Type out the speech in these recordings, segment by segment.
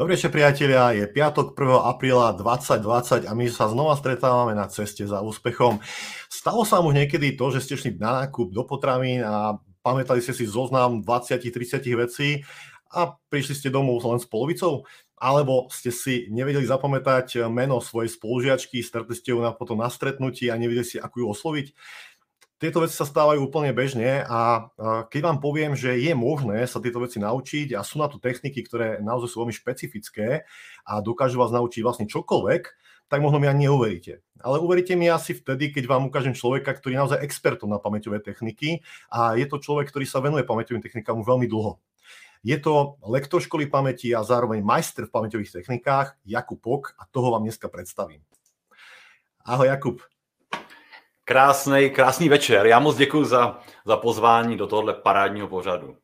Dobre ešte priatelia, je piatok 1. apríla 2020 a my sa znova stretávame na ceste za úspechom. Stalo sa mu niekedy to, že ste šli na nákup do potravín a pamätali ste si zoznam 20-30 vecí a prišli ste domov len s polovicou? Alebo ste si nevedeli zapamätať meno svojej spolužiačky, stretli ste ju na, potom na stretnutí a nevedeli si, ako ju osloviť? Tieto veci sa stávajú úplne bežne a keď vám poviem, že je možné sa tieto veci naučiť a sú na to techniky, ktoré naozaj sú veľmi špecifické a dokážu vás naučiť vlastne čokoľvek, tak možno mi ani neuveríte. Ale uveríte mi asi vtedy, keď vám ukážem človeka, ktorý je naozaj expertom na pamäťové techniky a je to človek, ktorý sa venuje pamäťovým technikám veľmi dlho. Je to lektor školy pamäti a zároveň majster v pamäťových technikách Jakub Pok a toho vám dneska představím. Ahoj Jakub. Krásný, krásný večer. Já moc děkuji za, za pozvání do tohohle parádního pořadu. Uh,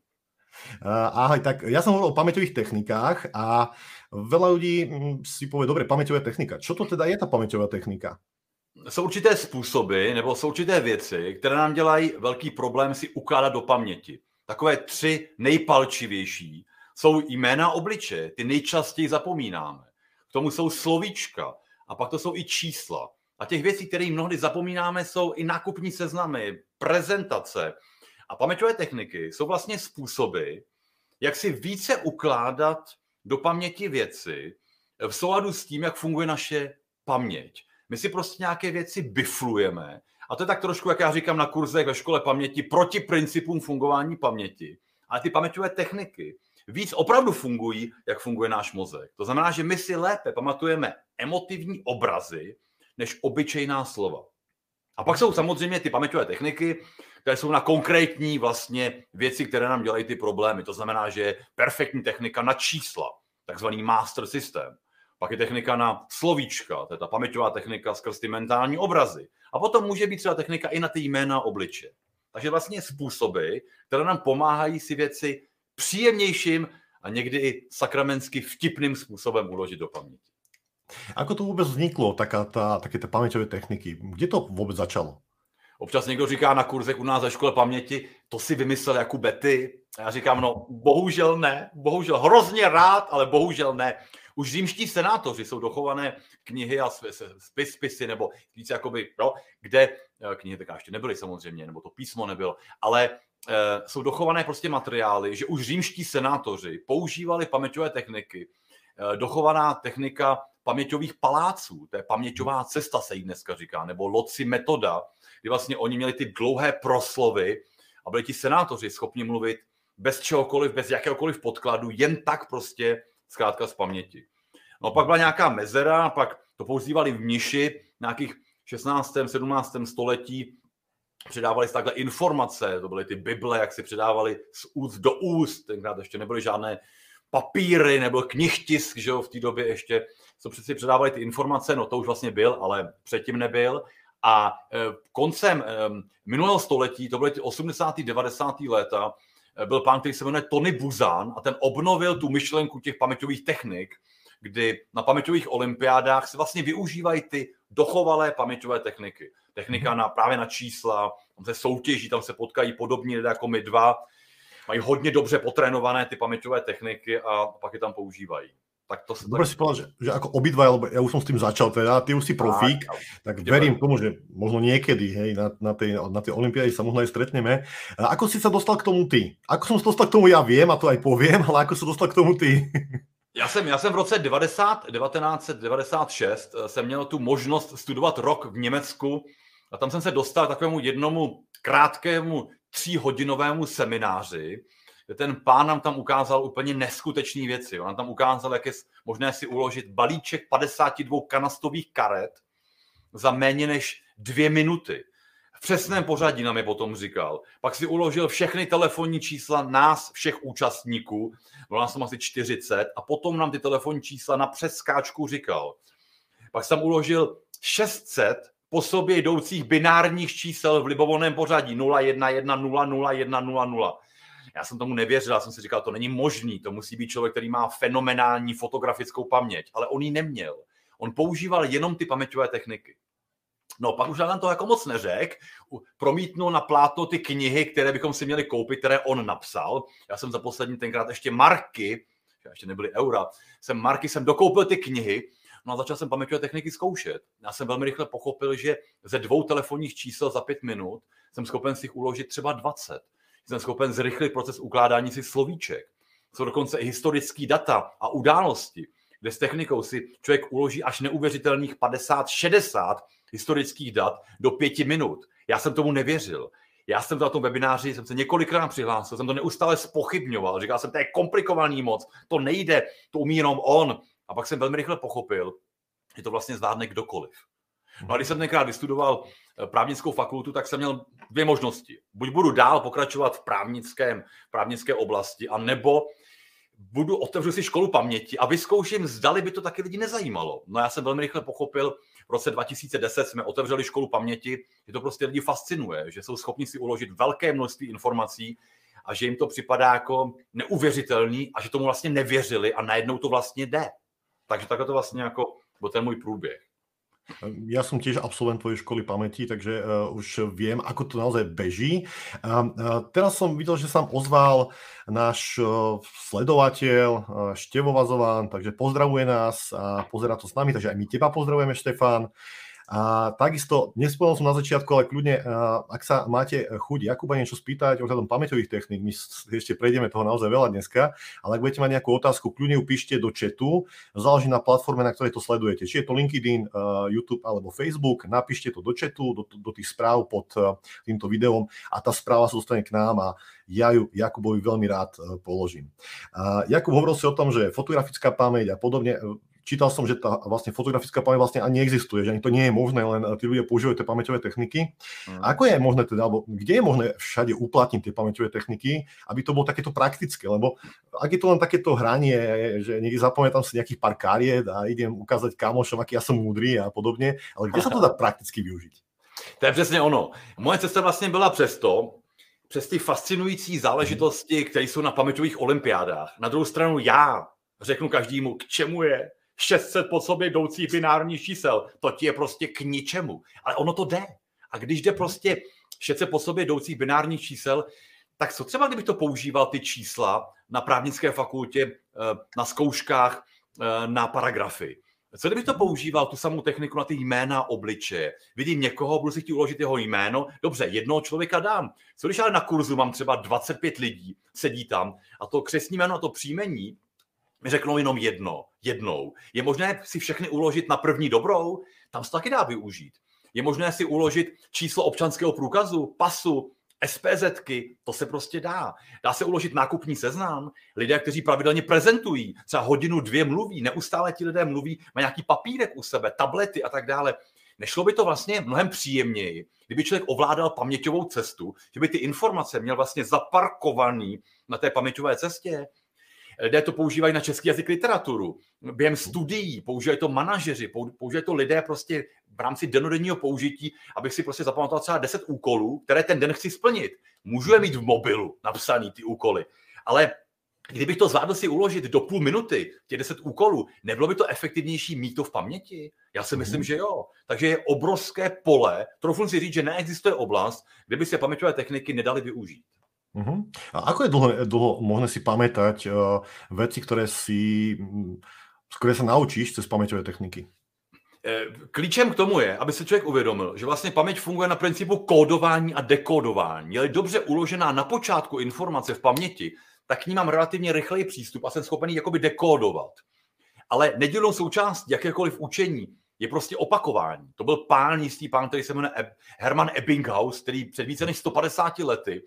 ahoj, tak ja som hovoril o pamäťových technikách a veľa ľudí mm, si povie, dobre, pamäťová technika. Čo to teda je ta pamäťová technika? Jsou určité způsoby nebo jsou určité věci, které nám dělají velký problém si ukládat do paměti. Takové tři nejpalčivější jsou jména obliče, ty nejčastěji zapomínáme. K tomu jsou slovíčka a pak to jsou i čísla. A těch věcí, které mnohdy zapomínáme, jsou i nákupní seznamy, prezentace. A paměťové techniky jsou vlastně způsoby, jak si více ukládat do paměti věci v souladu s tím, jak funguje naše paměť. My si prostě nějaké věci biflujeme. A to je tak trošku, jak já říkám na kurzech ve škole paměti, proti principům fungování paměti. Ale ty paměťové techniky víc opravdu fungují, jak funguje náš mozek. To znamená, že my si lépe pamatujeme emotivní obrazy, než obyčejná slova. A pak jsou samozřejmě ty paměťové techniky, které jsou na konkrétní vlastně věci, které nám dělají ty problémy. To znamená, že je perfektní technika na čísla, takzvaný master systém. Pak je technika na slovíčka, to je ta paměťová technika skrz ty mentální obrazy. A potom může být třeba technika i na ty jména obliče. Takže vlastně způsoby, které nám pomáhají si věci příjemnějším a někdy i sakramensky vtipným způsobem uložit do paměti. Ako to vůbec vzniklo, taká ta, také ty paměťové techniky? Kde to vůbec začalo? Občas někdo říká na kurzech u nás ve škole paměti, to si vymyslel jako Betty. A já říkám, no bohužel ne, bohužel hrozně rád, ale bohužel ne. Už římští senátoři jsou dochované knihy a spis, spisy, nebo více jakoby, no, kde eh, knihy taká ještě nebyly samozřejmě, nebo to písmo nebylo, ale e, jsou dochované prostě materiály, že už římští senátoři používali paměťové techniky, e, dochovaná technika paměťových paláců, to je paměťová cesta se jí dneska říká, nebo loci metoda, kdy vlastně oni měli ty dlouhé proslovy a byli ti senátoři schopni mluvit bez čehokoliv, bez jakéhokoliv podkladu, jen tak prostě zkrátka z paměti. No pak byla nějaká mezera, pak to používali v mniši nějakých 16. 17. století, předávali se takhle informace, to byly ty Bible, jak si předávali z úst do úst, tenkrát ještě nebyly žádné papíry, nebo knihtisk, že jo, v té době ještě, co přeci předávali ty informace, no to už vlastně byl, ale předtím nebyl. A e, koncem e, minulého století, to byly ty 80. 90. léta, e, byl pán, který se jmenuje Tony Buzan a ten obnovil tu myšlenku těch paměťových technik, kdy na paměťových olympiádách se vlastně využívají ty dochovalé paměťové techniky. Technika na, právě na čísla, tam se soutěží, tam se potkají podobní lidé jako my dva, mají hodně dobře potrénované ty paměťové techniky a pak je tam používají. Tak to se Dobre tak... si povedal, že, že ako obidva, lebo ja už som s tým začal, teda ty už si profík, tak, tak verím tomu, že možno niekedy hej, na, na, tej, na tej olympiáde sa možno aj stretneme. A ako si sa dostal k tomu ty? Ako som sa dostal k tomu, ja viem a to aj poviem, ale ako sa dostal k tomu ty? Já jsem, já jsem v roce 90, 1996 eh, jsem měl tu možnost studovat rok v Německu a tam jsem se dostal k takovému jednomu krátkému tříhodinovému semináři, ten pán nám tam ukázal úplně neskutečné věci. On nám tam ukázal, jak je možné si uložit balíček 52 kanastových karet za méně než dvě minuty. V přesném pořadí nám je potom říkal. Pak si uložil všechny telefonní čísla nás, všech účastníků, bylo nás tam asi 40, a potom nám ty telefonní čísla na přeskáčku říkal. Pak jsem uložil 600 po sobě jdoucích binárních čísel v libovolném pořadí 0, 1, 1, 0, 0, 1, 0, 0. Já jsem tomu nevěřil, já jsem si říkal, to není možný, to musí být člověk, který má fenomenální fotografickou paměť, ale on ji neměl. On používal jenom ty paměťové techniky. No, pak už nám to jako moc neřek, promítnul na plátno ty knihy, které bychom si měli koupit, které on napsal. Já jsem za poslední tenkrát ještě marky, ještě nebyly eura, jsem marky, jsem dokoupil ty knihy, no a začal jsem paměťové techniky zkoušet. Já jsem velmi rychle pochopil, že ze dvou telefonních čísel za pět minut jsem schopen si jich uložit třeba 20. Jsem schopen zrychlit proces ukládání si slovíček. Jsou dokonce i historické data a události, kde s technikou si člověk uloží až neuvěřitelných 50-60 historických dat do pěti minut. Já jsem tomu nevěřil. Já jsem to na tom webináři, jsem se několikrát přihlásil, jsem to neustále spochybňoval, říkal jsem, to je komplikovaný moc, to nejde, to umí jenom on. A pak jsem velmi rychle pochopil, že to vlastně zvládne kdokoliv. No a když jsem tenkrát vystudoval eh, právnickou fakultu, tak jsem měl dvě možnosti. Buď budu dál pokračovat v právnickém, právnické oblasti, a nebo budu otevřu si školu paměti a vyzkouším, zdali by to taky lidi nezajímalo. No já jsem velmi rychle pochopil, v roce 2010 jsme otevřeli školu paměti, že to prostě lidi fascinuje, že jsou schopni si uložit velké množství informací a že jim to připadá jako neuvěřitelný a že tomu vlastně nevěřili a najednou to vlastně jde. Takže takhle to vlastně jako byl ten můj průběh. Ja som tiež absolvent tvojej školy pamäti, takže uh, už viem, ako to naozaj beží. Uh, uh, teraz som videl, že sa ozval náš uh, sledovateľ uh, Števo Vazován, takže pozdravuje nás a pozera to s nami, takže aj my teba pozdravujeme, Štefán. Uh, a takisto, nespomenul som na začiatku, ale kľudne, ak sa máte chuť Jakuba niečo spýtať ohľadom pamäťových techník, my ešte prejdeme toho naozaj veľa dneska, ale ak budete mať nejakú otázku, kľudne ju píšte do chatu, záleží na platforme, na ktorej to sledujete. Či je to LinkedIn, YouTube alebo Facebook, napíšte to do chatu, do, do tých správ pod týmto videom a tá správa sa dostane k nám a ja ju Jakubovi veľmi rád položím. Jakub hovoril si o tom, že fotografická pamäť a podobne, čítal som, že tá vlastne fotografická pamäť vlastne ani neexistuje, že ani to nie je možné, len tí ľudia používajú tie pamäťové techniky. Mm. Ako je možné teda, alebo kde je možné všade uplatniť tie pamäťové techniky, aby to bolo takéto praktické, lebo ak je to len takéto hranie, že niekde zapamätám si nejakých pár kariet a idem ukázať kamošom, aký ja som múdry a podobne, ale kde sa to dá prakticky využiť? To je přesně ono. Moje cesta vlastně byla přesto, přes ty fascinující záležitosti, které jsou na paměťových olympiádách. Na druhou stranu já řeknu každému, k čemu je 600 po sobě jdoucích binárních čísel. To ti je prostě k ničemu. Ale ono to jde. A když jde prostě 600 po sobě jdoucích binárních čísel, tak co třeba, kdybych to používal ty čísla na právnické fakultě, eh, na zkouškách, eh, na paragrafy? Co kdybych to používal, tu samou techniku na ty jména obličeje? Vidím někoho, budu si chtít uložit jeho jméno, dobře, jednoho člověka dám. Co když ale na kurzu mám třeba 25 lidí, sedí tam a to křesní jméno a to příjmení mi řeknou jenom jedno, jednou. Je možné si všechny uložit na první dobrou? Tam se taky dá využít. Je možné si uložit číslo občanského průkazu, pasu, SPZky, to se prostě dá. Dá se uložit nákupní seznam. Lidé, kteří pravidelně prezentují, třeba hodinu, dvě mluví, neustále ti lidé mluví, mají nějaký papírek u sebe, tablety a tak dále. Nešlo by to vlastně mnohem příjemněji, kdyby člověk ovládal paměťovou cestu, že by ty informace měl vlastně zaparkovaný na té paměťové cestě, lidé to používají na český jazyk literaturu, během studií, používají to manažeři, používají to lidé prostě v rámci denodenního použití, abych si prostě zapamatoval třeba 10 úkolů, které ten den chci splnit. Můžu je mít v mobilu napsaný ty úkoly, ale kdybych to zvládl si uložit do půl minuty, těch 10 úkolů, nebylo by to efektivnější mít to v paměti? Já si myslím, mm. že jo. Takže je obrovské pole, troufnu si říct, že neexistuje oblast, kde by se paměťové techniky nedaly využít. Uh-huh. A ako je dlho, dlho možné si pamätať uh, veci, ktoré si, ktoré sa naučíš cez pamäťové techniky? Eh, klíčem k tomu je, aby se člověk uvědomil, že vlastně paměť funguje na principu kódování a dekódování. Je dobře uložená na počátku informace v paměti, tak k ní mám relativně rychlej přístup a jsem schopen jakoby dekódovat. Ale nedělnou součást jakékoliv učení je prostě opakování. To byl pán, jistý pán, který se jmenuje Herman Ebbinghaus, který před více než 150 lety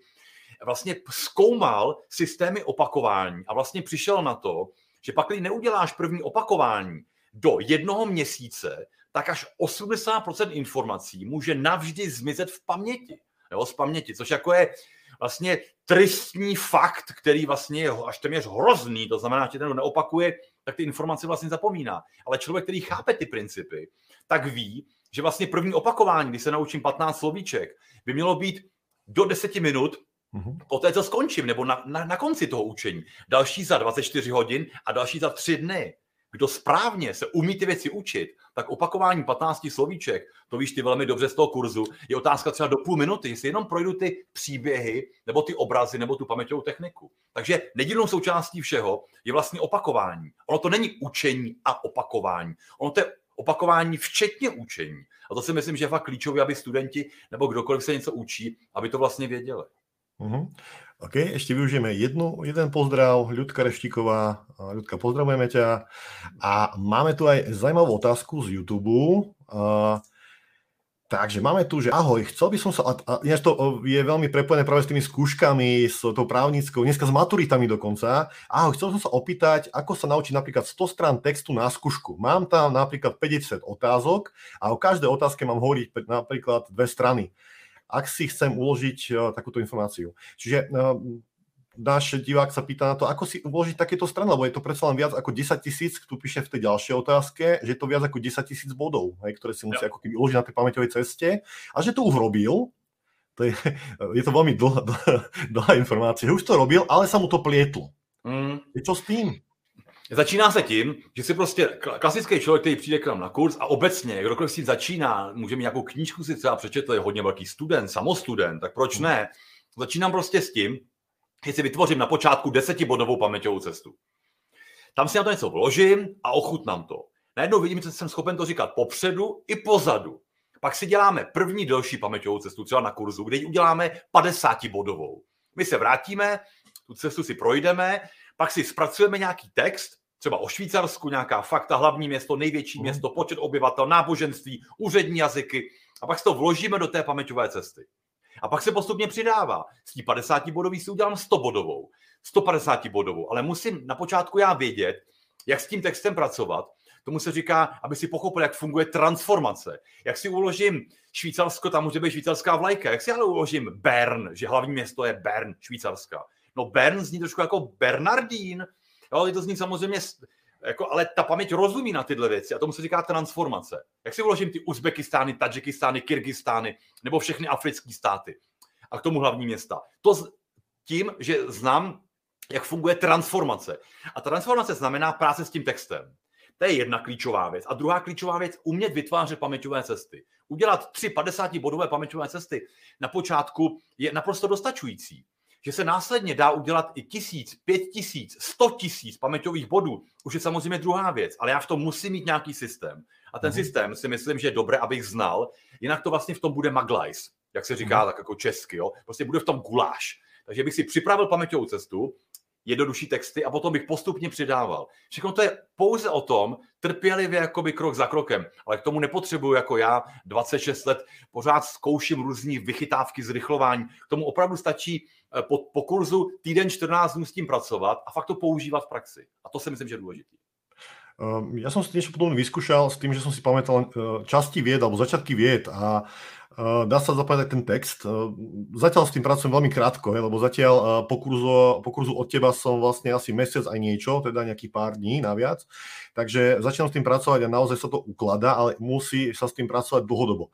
vlastně zkoumal systémy opakování a vlastně přišel na to, že pak, když neuděláš první opakování do jednoho měsíce, tak až 80% informací může navždy zmizet v paměti. Jo, z paměti, což jako je vlastně tristní fakt, který vlastně je až téměř hrozný, to znamená, že ten, neopakuje, tak ty informace vlastně zapomíná. Ale člověk, který chápe ty principy, tak ví, že vlastně první opakování, když se naučím 15 slovíček, by mělo být do 10 minut Mm-hmm. Poté, co skončím, nebo na, na, na konci toho učení. Další za 24 hodin a další za 3 dny. kdo správně se umí ty věci učit, tak opakování 15 slovíček, to víš ty velmi dobře z toho kurzu, je otázka třeba do půl minuty, jestli jenom projdu ty příběhy, nebo ty obrazy, nebo tu paměťovou techniku. Takže nedílnou součástí všeho je vlastně opakování. Ono to není učení a opakování. Ono to je opakování včetně učení. A to si myslím, že je fakt klíčové, aby studenti nebo kdokoliv se něco učí, aby to vlastně věděli. Uh-huh. OK, ešte využijeme jednu, jeden pozdrav, Ľudka Reštíková. Ľudka, pozdravujeme ťa. A máme tu aj zajímavú otázku z YouTube. Uh, takže máme tu, že ahoj, chcel by som sa, a to je veľmi prepojené práve s tými skúškami, s tou právnickou, dneska s maturitami dokonca. Ahoj, chcel som sa opýtať, ako sa naučiť napríklad 100 strán textu na skúšku. Mám tam napríklad 50 otázok a o každej otázke mám hovoriť napríklad dve strany ak si chcem uložiť uh, takúto informáciu. Čiže uh, náš divák sa pýta na to, ako si uložiť takéto strany, lebo je to predsa len viac ako 10 tisíc, tu píše v tej ďalšej otázke, že je to viac ako 10 tisíc bodov, hej, ktoré si musí ja. ako keby uložiť na tej pamäťovej ceste a že to už robil, to je, je to veľmi dlhá, dlhá, informácia, už to robil, ale sa mu to plietlo. Mm. Čo s tým? Začíná se tím, že si prostě klasický člověk, který přijde k nám na kurz a obecně, kdokoliv si začíná, může mít nějakou knížku si třeba přečetl, je hodně velký student, samostudent, tak proč ne? Začínám prostě s tím, že si vytvořím na počátku desetibodovou paměťovou cestu. Tam si na to něco vložím a ochutnám to. Najednou vidím, že jsem schopen to říkat popředu i pozadu. Pak si děláme první delší paměťovou cestu, třeba na kurzu, kde ji uděláme 50 bodovou. My se vrátíme, tu cestu si projdeme, pak si zpracujeme nějaký text, třeba o Švýcarsku, nějaká fakta, hlavní město, největší mm. město, počet obyvatel, náboženství, úřední jazyky a pak si to vložíme do té paměťové cesty. A pak se postupně přidává. Z tí 50 bodový si udělám 100 bodovou, 150 bodovou, ale musím na počátku já vědět, jak s tím textem pracovat. Tomu se říká, aby si pochopil, jak funguje transformace. Jak si uložím Švýcarsko, tam může být švýcarská vlajka. Jak si ale uložím Bern, že hlavní město je Bern, Švýcarska. No Bern zní trošku jako Bernardín, Jo, to zní samozřejmě, jako, ale ta paměť rozumí na tyhle věci a tomu se říká transformace. Jak si uložím ty Uzbekistány, Tadžikistány, Kyrgyzstány nebo všechny africké státy a k tomu hlavní města. To s tím, že znám, jak funguje transformace. A transformace znamená práce s tím textem. To je jedna klíčová věc. A druhá klíčová věc, umět vytvářet paměťové cesty. Udělat tři 50-bodové paměťové cesty na počátku je naprosto dostačující že se následně dá udělat i tisíc, pět tisíc, sto tisíc paměťových bodů, už je samozřejmě druhá věc, ale já v tom musím mít nějaký systém. A ten mm-hmm. systém si myslím, že je dobré, abych znal, jinak to vlastně v tom bude maglajs, jak se říká mm-hmm. tak jako česky, jo? prostě bude v tom guláš. Takže bych si připravil paměťovou cestu, jednodušší texty a potom bych postupně přidával. Všechno to je pouze o tom, trpělivě jakoby krok za krokem, ale k tomu nepotřebuju jako já 26 let, pořád zkouším různý vychytávky, zrychlování. K tomu opravdu stačí eh, po, po kurzu týden 14 dnů s tím pracovat a fakt to používat v praxi. A to si myslím, že je důležité. Ehm, ja som si niečo podobné vyskúšal s tým, že som si pamätal eh, časti vied alebo začiatky vied a dá sa zapamätať ten text. Eh, zatiaľ s tým pracujem veľmi krátko, lebo zatiaľ eh, po kurzu, po kurzu od teba som vlastne asi mesiac aj niečo, teda nejakých pár dní naviac. Takže začínam s tým pracovať a naozaj sa to ukladá, ale musí sa s tým pracovať dlhodobo.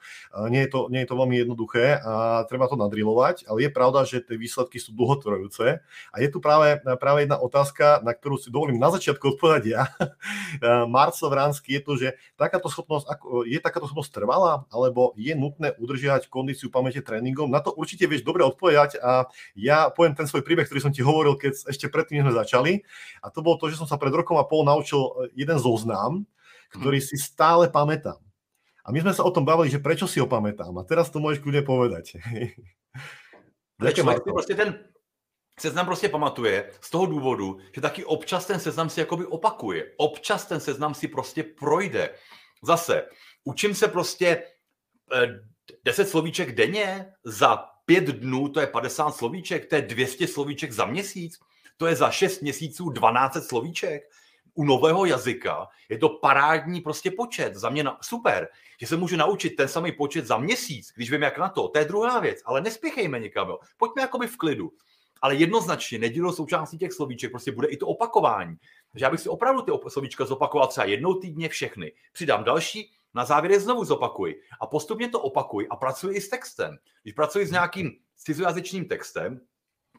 Nie je to, nie je to veľmi jednoduché a treba to nadrilovať, ale je pravda, že tie výsledky sú dlhotrvajúce. A je tu práve, práve jedna otázka, na ktorú si dovolím na začiatku odpovedať ja. Marco Vránsky je to, že takáto schopnosť, je takáto schopnosť trvalá, alebo je nutné udržiať kondíciu pamäte tréningom? Na to určite vieš dobre odpovedať a ja poviem ten svoj príbeh, ktorý som ti hovoril, keď ešte predtým sme začali. A to bolo to, že som sa pred rokom a pol naučil jeden zoznam, ktorý si stále pamätám. A my sme sa o tom bavili, že prečo si ho pamätám. A teraz to môžeš kľudne povedať. Si prostě ten seznam prostě pamatuje z toho důvodu, že taky občas ten seznam si jakoby opakuje. Občas ten seznam si prostě projde. Zase, učím se prostě 10 eh, slovíček denně za pět dnů, to je 50 slovíček, to je 200 slovíček za měsíc, to je za 6 měsíců 12 slovíček u nového jazyka je to parádní prostě počet. Za mě na, super, že se můžu naučit ten samý počet za měsíc, když vím, jak na to. To je druhá věc, ale nespěchejme nikam. Jo. Pojďme jakoby v klidu. Ale jednoznačně nedílou součástí těch slovíček prostě bude i to opakování. Takže já bych si opravdu ty slovíčka zopakoval třeba jednou týdně všechny. Přidám další, na závěr je znovu zopakuj. A postupně to opakuj a pracuji i s textem. Když pracuji s nějakým cizojazyčným textem,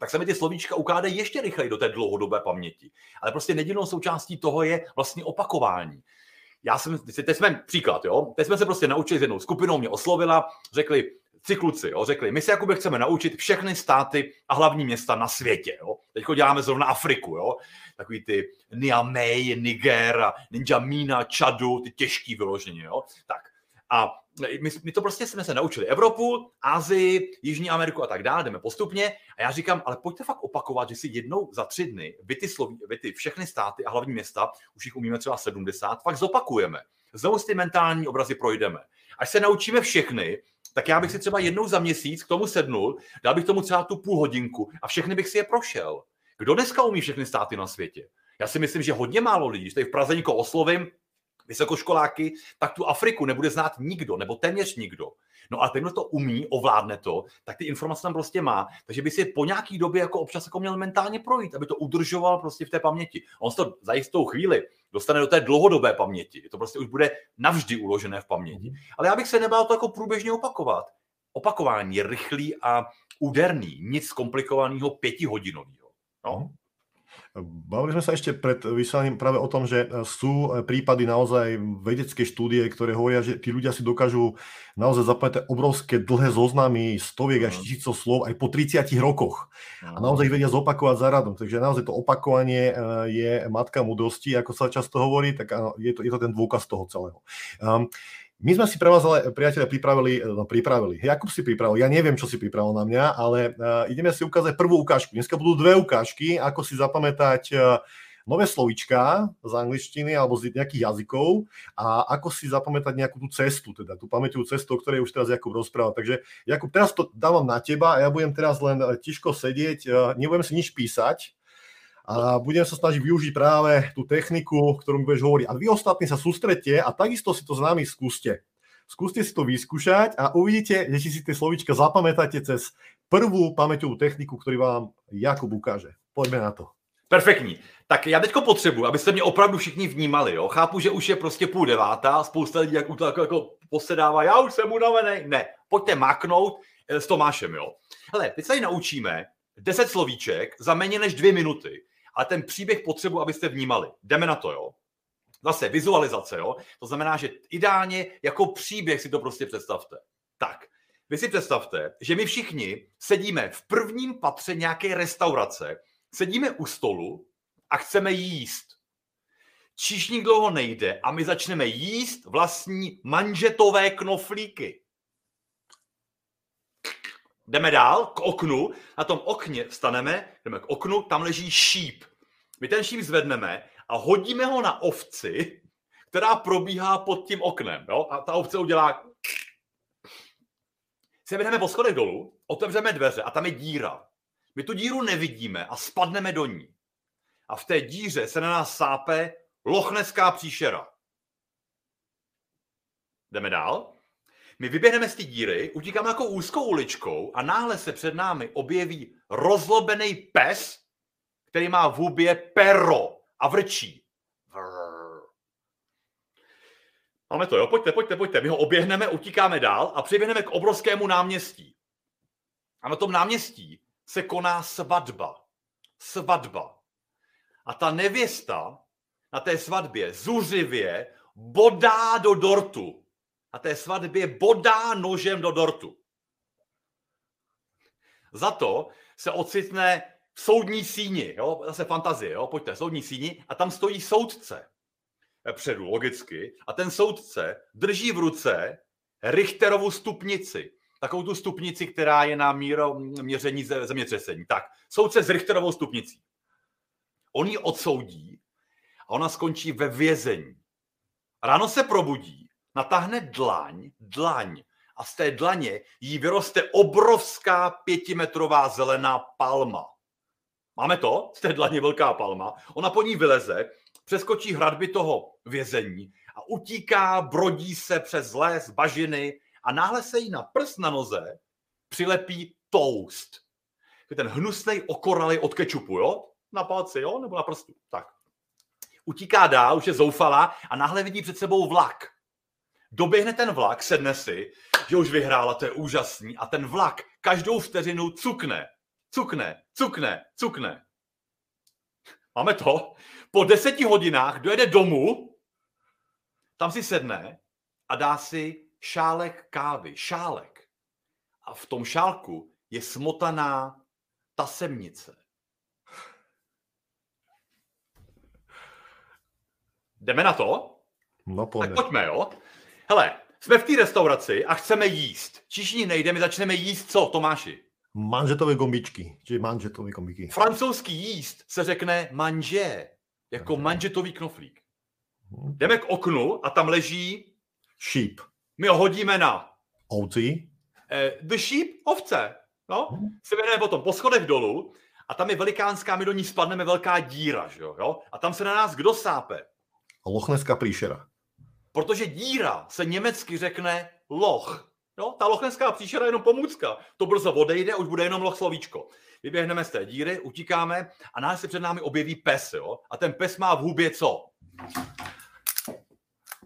tak se mi ty slovíčka ukládají ještě rychleji do té dlouhodobé paměti. Ale prostě nedílnou součástí toho je vlastně opakování. Já jsem, teď jsme příklad, jo, teď jsme se prostě naučili s jednou skupinou, mě oslovila, řekli, tři kluci, jo, řekli, my se jakoby chceme naučit všechny státy a hlavní města na světě. Jo. Teď děláme zrovna Afriku, jo. takový ty Niamey, Niger, Ninjamina, Čadu, ty těžký vyloženě. Jo. Tak. A my, my to prostě jsme se naučili. Evropu, Asii, Jižní Ameriku a tak dále, jdeme postupně. A já říkám, ale pojďte fakt opakovat, že si jednou za tři dny vy ty, sloví, vy ty všechny státy a hlavní města, už jich umíme třeba 70, fakt zopakujeme. Znovu ty mentální obrazy projdeme. Až se naučíme všechny, tak já bych si třeba jednou za měsíc k tomu sednul, dal bych tomu třeba tu půl hodinku a všechny bych si je prošel. Kdo dneska umí všechny státy na světě? Já si myslím, že hodně málo lidí, když tady v Praze někoho oslovím, vysokoškoláky, tak tu Afriku nebude znát nikdo, nebo téměř nikdo. No a ten, kdo to umí, ovládne to, tak ty informace tam prostě má. Takže by si po nějaký době jako občas jako měl mentálně projít, aby to udržoval prostě v té paměti. On se to za jistou chvíli dostane do té dlouhodobé paměti. To prostě už bude navždy uložené v paměti. Mhm. Ale já bych se nebál to jako průběžně opakovat. Opakování je rychlý a úderný, nic komplikovaného pětihodinového. No. Bavili sme sa ešte pred vysielaním práve o tom, že sú prípady naozaj vedecké štúdie, ktoré hovoria, že tí ľudia si dokážu naozaj zapamätať obrovské dlhé zoznamy, stoviek až tisícov slov aj po 30 rokoch. A naozaj ich vedia zopakovať za radom. Takže naozaj to opakovanie je matka múdrosti, ako sa často hovorí, tak je to, je to ten dôkaz toho celého. Um, my sme si pre vás, ale priateľe, pripravili, no, pripravili. Jakub si pripravil, ja neviem, čo si pripravil na mňa, ale uh, ideme si ukázať prvú ukážku. Dneska budú dve ukážky, ako si zapamätať uh, nové slovička z angličtiny alebo z nejakých jazykov a ako si zapamätať nejakú tú cestu, teda tú pamäťovú cestu, o ktorej už teraz Jakub rozprával. Takže Jakub, teraz to dávam na teba a ja budem teraz len tiško sedieť, nebudem si nič písať, a budem sa snažiť využiť práve tú techniku, ktorú mi budeš hovoriť. A vy ostatní sa sústredte a takisto si to s nami skúste. Skúste si to vyskúšať a uvidíte, že si tie slovička zapamätáte cez prvú pamäťovú techniku, ktorý vám Jakub ukáže. Pojďme na to. Perfektní. Tak já teďko potřebuji, abyste mě opravdu všichni vnímali. Jo? Chápu, že už je prostě půl devátá, spousta lidí jak, jako, jako posedává, já už jsem unavený. Ne, pojďte maknout eh, s Tomášem. Jo? Hele, teď se tady naučíme 10 slovíček za méně než dvě minuty ale ten příběh potřebuji, abyste vnímali. Jdeme na to, jo? Zase vizualizace, jo? To znamená, že ideálně jako příběh si to prostě představte. Tak, vy si představte, že my všichni sedíme v prvním patře nějaké restaurace, sedíme u stolu a chceme jíst. Číšník dlouho nejde a my začneme jíst vlastní manžetové knoflíky. Jdeme dál k oknu, na tom okně vstaneme, jdeme k oknu, tam leží šíp. My ten šíp zvedneme a hodíme ho na ovci, která probíhá pod tím oknem. Jo? A ta ovce udělá... Se jdeme po schodech dolů, otevřeme dveře a tam je díra. My tu díru nevidíme a spadneme do ní. A v té díře se na nás sápe lochneská příšera. Jdeme dál. My vyběhneme z té díry, utíkáme jako úzkou uličkou a náhle se před námi objeví rozlobený pes, který má v hubě pero a vrčí. Máme to, jo? Pojďte, pojďte, pojďte. My ho oběhneme, utíkáme dál a přiběhneme k obrovskému náměstí. A na tom náměstí se koná svatba. Svatba. A ta nevěsta na té svatbě zuřivě bodá do dortu a té svatbě bodá nožem do dortu. Za to se ocitne v soudní síni, jo? zase fantazie, jo? pojďte, soudní síni, a tam stojí soudce předu, logicky, a ten soudce drží v ruce Richterovu stupnici, takovou tu stupnici, která je na míro, měření zemětřesení. Tak, soudce s Richterovou stupnicí. On ji odsoudí a ona skončí ve vězení. Ráno se probudí natáhne dlaň, dlaň a z té dlaně jí vyroste obrovská pětimetrová zelená palma. Máme to? Z té dlaně velká palma. Ona po ní vyleze, přeskočí hradby toho vězení a utíká, brodí se přes les, bažiny a náhle se jí na prst na noze přilepí toast. Ten hnusný okoralý od kečupu, jo? Na palci, jo? Nebo na prstu. Tak. Utíká dál, už je zoufalá a náhle vidí před sebou vlak doběhne ten vlak, sedne si, že už vyhrála, to je úžasný, a ten vlak každou vteřinu cukne. cukne, cukne, cukne. Máme to. Po deseti hodinách dojede domů, tam si sedne a dá si šálek kávy. Šálek. A v tom šálku je smotaná tasemnice. Jdeme na to? No Tak pojďme, jo? Hele, jsme v té restauraci a chceme jíst. Čižní nejde, my začneme jíst co, Tomáši? Manžetové gombičky. Čiže manžetové gombiky. Francouzský jíst se řekne manje, jako manžetový knoflík. Hm. Jdeme k oknu a tam leží, Sheep. my ho hodíme na Ovci. eh, the sheep, ovce. No, Hm. se vyhneme potom po schodech dolů a tam je velikánská, my do ní spadneme velká díra, že jo? A tam se na nás kdo sápe? Lochneská príšera. Protože díra se německy řekne loch. No, ta lochneská příšera je jenom pomůcka. To brzo odejde, už bude jenom loch slovíčko. Vyběhneme z té díry, utíkáme a nás se před námi objeví pes, jo? A ten pes má v hubě co?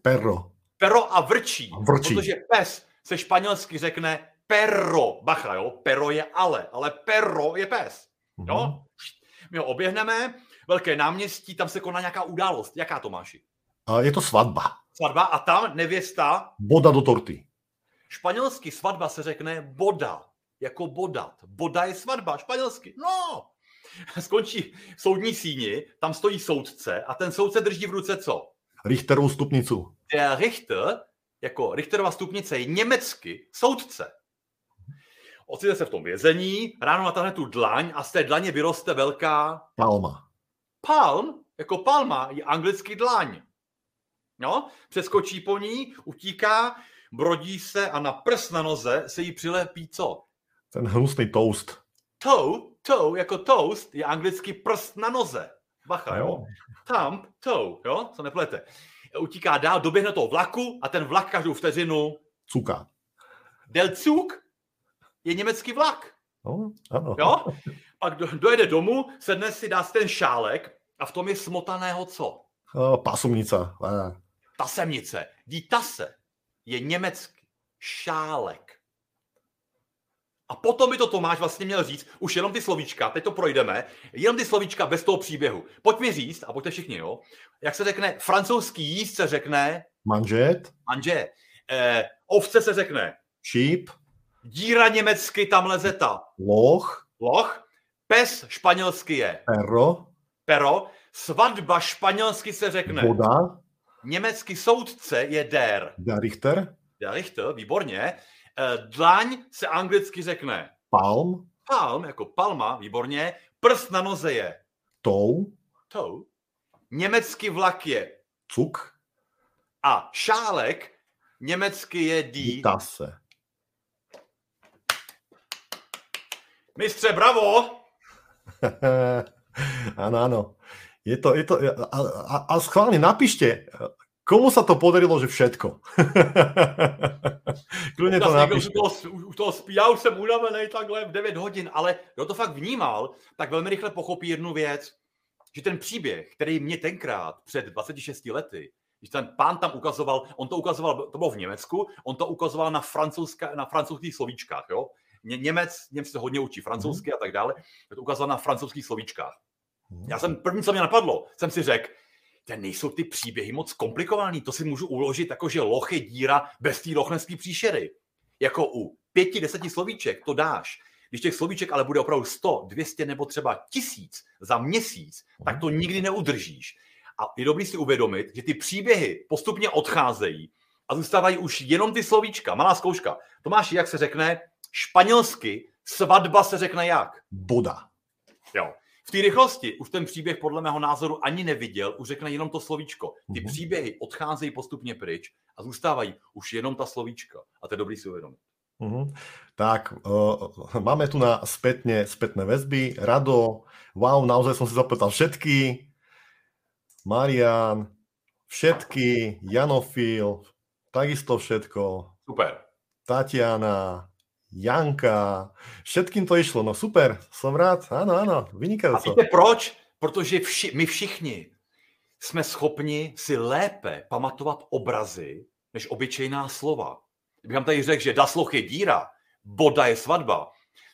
Perro. Pero a vrčí. Vrčí. Protože pes se španělsky řekne perro. Bacha, jo? Pero je ale, ale perro je pes. Jo? My ho oběhneme, velké náměstí, tam se koná nějaká událost. Jaká to máš? A je to svadba. Svatba a tam nevěsta Boda do torty. Španělsky svatba se řekne boda, jako bodat. Boda je svatba, španělsky. No! Skončí v soudní síni, tam stojí soudce a ten soudce drží v ruce co? Richterovú stupnicu. Der Richter, jako Richterova stupnice, je německy soudce. Ocitne se v tom vězení, ráno natáhne tu dlaň a z té dlaně vyroste velká Palma. palm, jako palma, je anglický dlaň. No, přeskočí po ní, utíká, brodí se a na prst na noze se jí přilepí co? Ten hnusný toast. Toe, toe jako toast je anglicky prst na noze. Bacha, jo? Jo. Thumb, toe, jo? Co neplete. Utíká dál, doběhne toho vlaku a ten vlak každou vteřinu Cuka. Del Zug je německý vlak. No, áno. Jo? Pak do, dojede domů, sedne si, dá si ten šálek a v tom je smotaného co? A, Tasemnice. Die Tasse je německý šálek. A potom by to Tomáš vlastně měl říct, už jenom ty slovíčka, teď to projdeme, jenom ty slovíčka bez toho příběhu. Pojď mi říct, a pojďte všichni, jo, jak se řekne, francouzský jíst se řekne, Manžet. manže, eh, ovce se řekne, Sheep. díra německy tam leze ta, Loch. loch, pes španělsky je Perro. pero, svatba španělsky se řekne, Boda. Německý soudce je der, Der Richter. der Richter, výborně, Eh, dlaň se anglicky řekne Palm. palm, jako palma, výborně, prst na noze je Toe. toe, německý vlak je Cuk. a šálek, německy je die. Tasse. Mistře, bravo! áno, áno. Je to, je to, a, a, a schválne napíšte, komu sa to podarilo, že všetko. Kľudne to napíšte. už, už toho spí, já už jsem unavený takhle v 9 hodin, ale kdo to fakt vnímal, tak velmi rychle pochopí jednu věc, že ten příběh, který mě tenkrát před 26 lety, když ten pán tam ukazoval, on to ukazoval, to bylo v Německu, on to ukazoval na, francouzska, na francouzských slovíčkách, jo? Ně, Němec, Němec se hodně učí francouzsky a tak dále, to ukazoval na francouzských slovíčkách. Já jsem první, co mě napadlo, jsem si řekl, ten nejsou ty příběhy moc komplikovaný, to si můžu uložit jako, že loch je díra bez té lochneské příšery. Jako u pěti, deseti slovíček to dáš. Když těch slovíček ale bude opravdu 100, 200 nebo třeba tisíc za měsíc, tak to nikdy neudržíš. A je dobrý si uvědomit, že ty příběhy postupně odcházejí a zůstávají už jenom ty slovíčka. Malá zkouška. Tomáš, jak se řekne španělsky, svatba se řekne jak? Boda. Jo. V té rychlosti už ten příběh podle mého názoru ani neviděl, už řekne jenom to slovíčko. Ty Mhm. příběhy odcházejí postupně pryč a zůstávají už jenom ta slovíčka. A to je dobrý si uvědomit. Mhm. Tak, uh, máme tu na spätne, spätné väzby. Rado, wow, naozaj som si zapamätal všetky. Marian, všetky. Janofil, takisto všetko. Super. Tatiana, Janka, všetkým to išlo. No super, som rád. Áno, áno, A vynikajúco. víte proč? Protože vši, my všichni jsme schopni si lépe pamatovat obrazy než obyčejná slova. Kdybych vám tady řekl, že dasloch je díra, boda je svatba,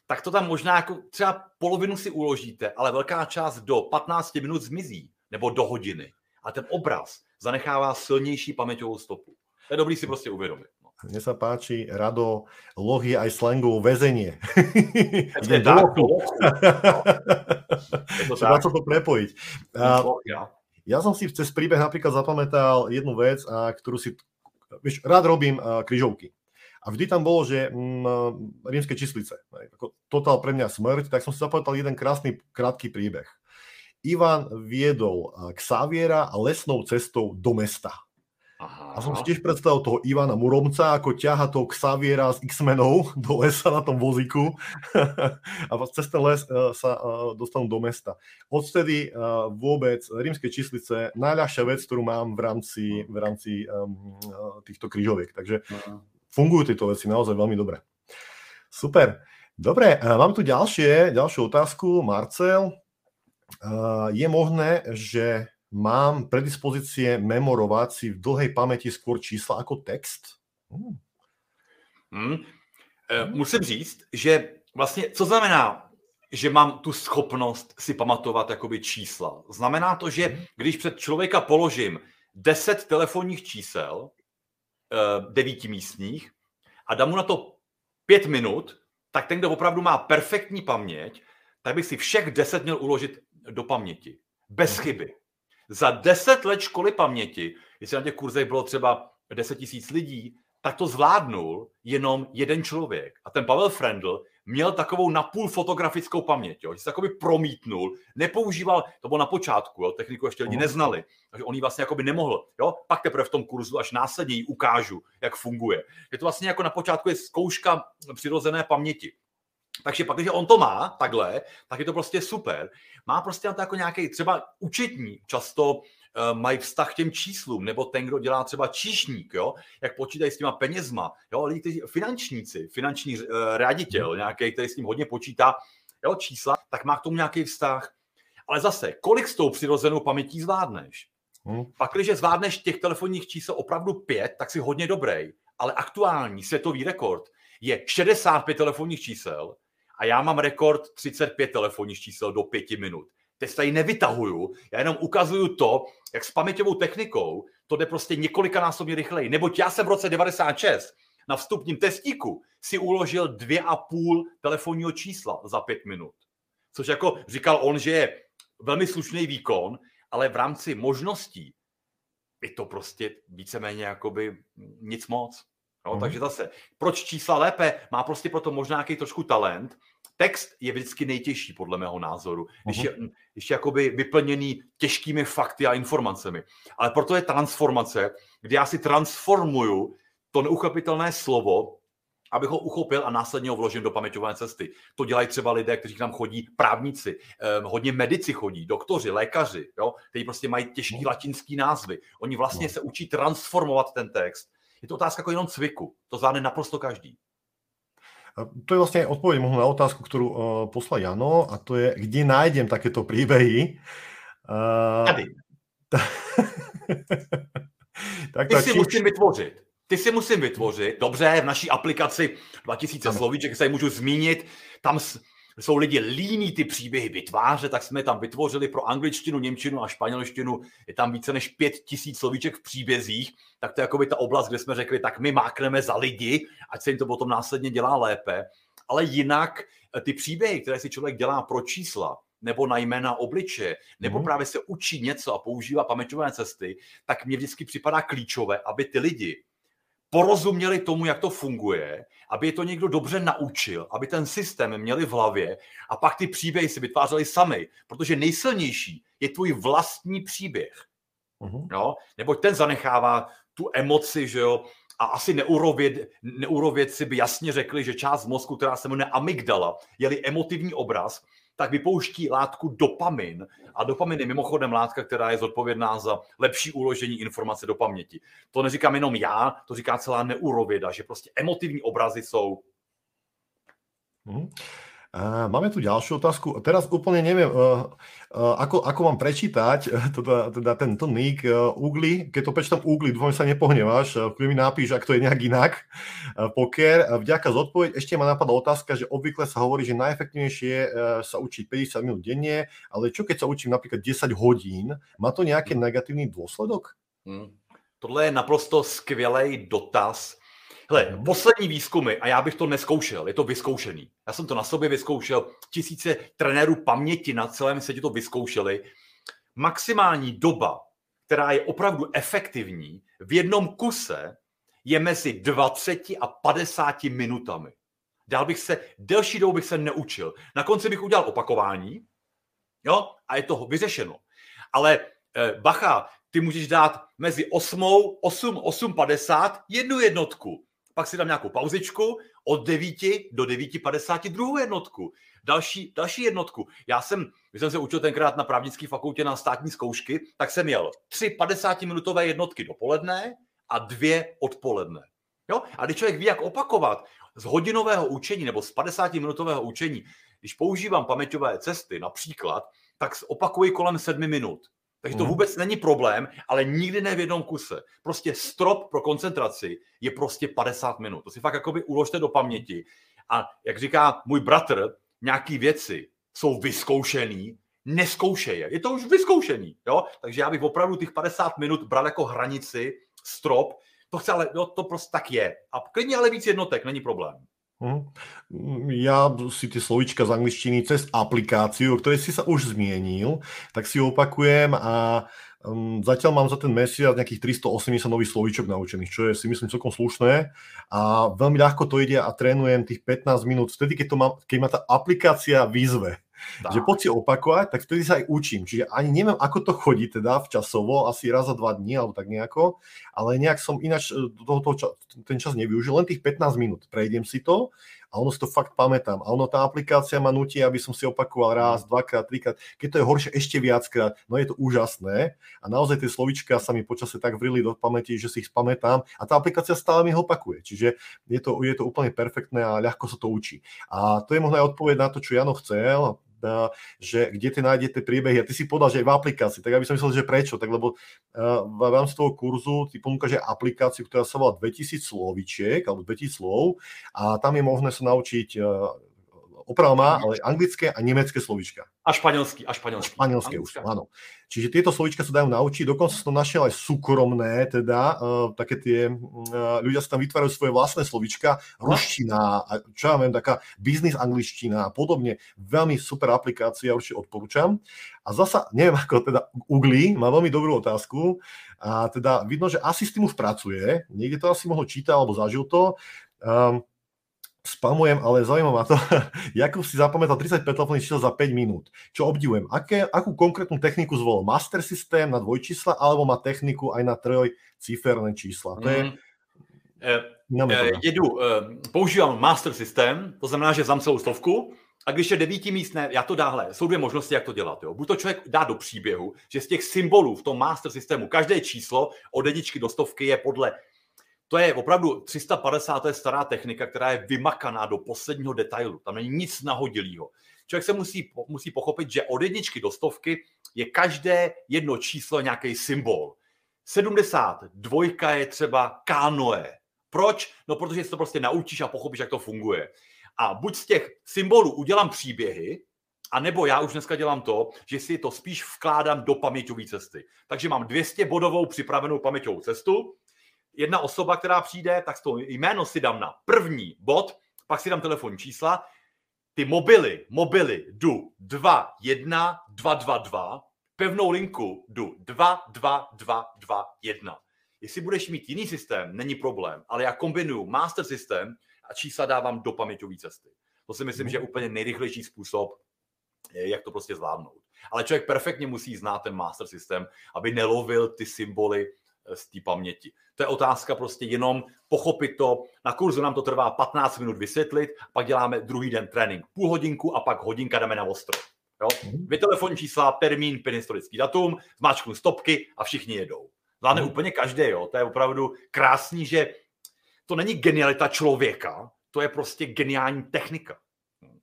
tak to tam možná jako třeba polovinu si uložíte, ale velká část do 15 minut zmizí, nebo do hodiny. A ten obraz zanechává silnější paměťovou stopu. To je dobrý si prostě uvědomit. Mne sa páči, Rado, lohy aj slangovou väzenie. Je tak, Treba sa to prepojiť. A, ja som si cez príbeh napríklad zapamätal jednu vec, a, ktorú si, vieš, rád robím a, kryžovky. A vždy tam bolo, že mm, rímske číslice, ako totál pre mňa smrť, tak som si zapamätal jeden krásny, krátky príbeh. Ivan viedol Xaviera lesnou cestou do mesta. Aha. A som si tiež predstavil toho Ivana Muromca, ako ťaha toho Xaviera z X-menov do lesa na tom vozíku a cez ten les uh, sa uh, dostanú do mesta. Odtedy uh, vôbec rímske číslice najľahšia vec, ktorú mám v rámci, v rámci týchto krížoviek. Takže fungujú tieto veci naozaj veľmi dobre. Super. Dobre, mám tu ďalšie, ďalšiu otázku. Marcel, je možné, že mám predispozície memorovať si v dlhej pamäti skôr čísla ako text? Hmm. Hmm. E, musím říct, že vlastně, co znamená, že mám tu schopnost si pamatovat jakoby čísla? Znamená to, že hmm. když před člověka položím 10 telefonních čísel, e, devíti místních, a dám mu na to pět minut, tak ten, kdo opravdu má perfektní paměť, tak bych si všech deset měl uložit do paměti. Bez hmm. chyby za deset let školy paměti, jestli na těch kurzech bylo třeba 10 tisíc lidí, tak to zvládnul jenom jeden člověk. A ten Pavel Frendl měl takovou napůl fotografickou paměť, jo, že se takový promítnul, nepoužíval, to bylo na počátku, jo, techniku ještě lidi neznali, takže on ji vlastně jako by nemohl, jo, pak teprve v tom kurzu až následně ji ukážu, jak funguje. Je to vlastně jako na počátku je zkouška přirozené paměti. Takže pak, když on to má takhle, tak je to prostě super. Má prostě na to jako nějaký třeba učitní, často uh, mají vztah k těm číslům, nebo ten, kdo dělá třeba číšník, jo, jak počítají s těma penězma, jo, lidi, kteří, finančníci, finanční uh, ředitel, nějaký, který s tím hodně počítá, jo, čísla, tak má k tomu nějaký vztah. Ale zase, kolik s tou přirozenou pamětí zvládneš? Hmm. Pak, když zvládneš těch telefonních čísel opravdu pět, tak si hodně dobrý. Ale aktuální světový rekord je 65 telefonních čísel a já mám rekord 35 telefonních čísel do pěti minut. Teď tady nevytahuju, já jenom ukazuju to, jak s paměťovou technikou to jde prostě několikanásobně rychleji. Neboť já jsem v roce 96 na vstupním testíku si uložil dvě a půl telefonního čísla za pět minut. Což jako říkal on, že je velmi slušný výkon, ale v rámci možností je to prostě víceméně jakoby nic moc. No, mm. Takže zase, proč čísla lépe? Má prostě proto možná nějaký trošku talent. Text je vždycky nejtěžší, podle mého názoru, když mhm. je, když je jakoby vyplněný těžkými fakty a informacemi. Ale proto je transformace, kdy já si transformuju to neuchopitelné slovo, abych ho uchopil a následně ho vložím do paměťové cesty. To dělají třeba lidé, kteří k nám chodí, právníci, eh, hodně medici chodí, doktoři, lékaři, jo, kteří prostě mají těžký mhm. latinský názvy. Oni vlastně no. se učí transformovat ten text je to otázka jako jenom cviku. To zvládne naprosto každý. To je vlastne odpoveď možno na otázku, ktorú uh, poslal Jano, a to je, kde nájdem takéto príbehy. Uh, Tady. tak Ty si musím vytvořit. Ty si musím vytvořit. Dobře, v naší aplikaci 2000 ano. slovíček se můžu zmínit. Tam jsou lidi líní ty příběhy vytvářet, tak jsme tam vytvořili pro angličtinu, němčinu a španělštinu. Je tam více než pět tisíc slovíček v příbězích, tak to je jako by ta oblast, kde jsme řekli, tak my mákneme za lidi, ať se jim to potom následně dělá lépe. Ale jinak eh, ty příběhy, které si člověk dělá pro čísla, nebo na jména obliče, nebo mm. právě se učí něco a používá paměťové cesty, tak mně vždycky připadá klíčové, aby ty lidi porozuměli tomu, jak to funguje, aby je to někdo dobře naučil, aby ten systém měli v hlavě a pak ty příběhy si vytvářeli sami, protože nejsilnější je tvůj vlastní příběh. Uh-huh. Jo? Neboť ten zanechává tu emoci, že jo, a asi neurověd, neurovědci by jasně řekli, že část mozku, která se jmenuje amygdala, je emotivní obraz, tak vypouští látku dopamin. A dopamin je mimochodem látka, která je zodpovědná za lepší uložení informace do paměti. To neříkám jenom já, to říká celá neurověda, že prostě emotivní obrazy jsou. Hmm. Máme tu ďalšiu otázku. Teraz úplne neviem, uh, uh, ako, ako mám prečítať uh, teda, teda tento nick uh, Ugly. Keď to prečítam Ugly, dúfam, sa nepohneváš. Uh, mi napíš, ak to je nejak inak. Uh, poker. Uh, vďaka za odpoveď. Ešte ma napadla otázka, že obvykle sa hovorí, že najefektívnejšie uh, sa učiť 50 minút denne, ale čo keď sa učím napríklad 10 hodín? Má to nejaký negatívny dôsledok? Hmm. Tohle je naprosto skvělý dotaz Hele, poslední výzkumy, a já bych to neskoušel, je to vyzkoušený. Já jsem to na sobě vyzkoušel, tisíce trenérů paměti na celém světě to vyzkoušeli. Maximální doba, která je opravdu efektivní, v jednom kuse je mezi 20 a 50 minutami. Dál bych se, delší dobu bych se neučil. Na konci bych udělal opakování, jo, a je to vyřešeno. Ale eh, bacha, ty můžeš dát mezi 8, 8, 8.50 jednu jednotku pak si dám nějakou pauzičku, od 9 do 9.50 druhou jednotku, další, další jednotku. Já jsem, když jsem se učil tenkrát na právnické fakultě na státní zkoušky, tak jsem měl tři 50-minutové jednotky dopoledne a dvě odpoledne. Jo? A když člověk ví, jak opakovat z hodinového učení nebo z 50-minutového učení, když používám paměťové cesty například, tak opakuji kolem sedmi minut. Takže to mhm. vůbec není problém, ale nikdy ne v jednom kuse. Prostě strop pro koncentraci je prostě 50 minut. To si fakt jakoby uložte do paměti. A jak říká můj bratr, nějaký věci jsou vyzkoušený, neskoušej je. Je to už vyzkoušený, jo? Takže já bych opravdu těch 50 minut bral jako hranici, strop. To chce ale, jo, to prostě tak je. A klidně ale víc jednotek, není problém. Hm. Ja si tie slovička z angličtiny cez aplikáciu, o ktorej si sa už zmienil, tak si opakujem a um, zatiaľ mám za ten mesiac nejakých 380 nových slovíčok naučených, čo je si myslím celkom slušné a veľmi ľahko to ide a trénujem tých 15 minút vtedy, keď, to mám, keď ma tá aplikácia výzve. Tak. Že poď si opakovať, tak vtedy sa aj učím. Čiže ani neviem, ako to chodí teda v časovo, asi raz za dva dní alebo tak nejako, ale nejak som ináč e, do toho ča- ten čas nevyužil, len tých 15 minút. Prejdem si to a ono si to fakt pamätám. A ono, tá aplikácia ma nutí, aby som si opakoval raz, dvakrát, trikrát. Keď to je horšie, ešte viackrát. No je to úžasné. A naozaj tie slovička sa mi počase tak vrili do pamäti, že si ich pamätám. A tá aplikácia stále mi ho opakuje. Čiže je to, je to úplne perfektné a ľahko sa to učí. A to je možno aj odpoveď na to, čo Jano chcel že kde ty nájdete príbehy. A ty si povedal, že aj v aplikácii. Tak ja by som myslel, že prečo? Tak lebo v rámci toho kurzu ty ponúkaš aj aplikáciu, ktorá sa volá 2000 slovíčiek alebo 2000 slov a tam je možné sa naučiť oprava má, ale anglické a nemecké slovíčka. A španielský, a španielský. Španielské už, áno. Čiže tieto slovíčka sa dajú naučiť, dokonca som našiel aj súkromné, teda, uh, také tie, uh, ľudia sa tam vytvárajú svoje vlastné slovíčka, ruština, a čo ja viem, taká biznis angličtina a podobne. Veľmi super aplikácia, určite odporúčam. A zasa, neviem ako teda, Ugly má veľmi dobrú otázku, a teda vidno, že asi s tým už pracuje, niekde to asi mohol čítať alebo zažil to. Um, spamujem, ale zaujíma ma to. Jakub si zapamätal 35 telefónnych čísel za 5 minút, čo obdivujem. Aké, akú konkrétnu techniku zvolil? Master systém na dvojčísla alebo má techniku aj na trojciferné čísla? To je... Mm. E, jedu, e, používám master systém, to znamená, že znám celou stovku, a když je devítимístné, já to dáhle, jsou dvě možnosti, jak to dělat. Jo. Buď to člověk dá do příběhu, že z těch symbolů v tom master systému každé číslo od jedničky do stovky je podle to je opravdu 350. je stará technika, která je vymakaná do posledního detailu. Tam není nic nahodilého. Člověk se musí, musí pochopit, že od jedničky do stovky je každé jedno číslo nějaký symbol. 72 je třeba kanoe. Proč? No, protože si to prostě naučíš a pochopíš, jak to funguje. A buď z těch symbolů udělám příběhy, a nebo já už dneska dělám to, že si to spíš vkládám do paměťové cesty. Takže mám 200 bodovou připravenou paměťovou cestu, jedna osoba, která přijde, tak to jméno si dám na první bod, pak si dám telefonní čísla, ty mobily, mobily jdu 2, 1, 2, 2, 2, pevnou linku jdu 2, 2, 2, 2, 1. Jestli budeš mít jiný systém, není problém, ale já kombinuju master systém a čísla dávám do paměťové cesty. To si myslím, že je úplně nejrychlejší způsob, jak to prostě zvládnout. Ale člověk perfektně musí znát ten master systém, aby nelovil ty symboly z té paměti. To je otázka prostě jenom pochopit to. Na kurzu nám to trvá 15 minut vysvětlit, pak děláme druhý den trénink půl hodinku a pak hodinka jdeme na ostro. Jo? Mhm. Dvě telefonní čísla, termín, pin historický datum, zmáčknu stopky a všichni jedou. Zvládne mm. úplně každý, jo. To je opravdu krásný, že to není genialita člověka, to je prostě geniální technika.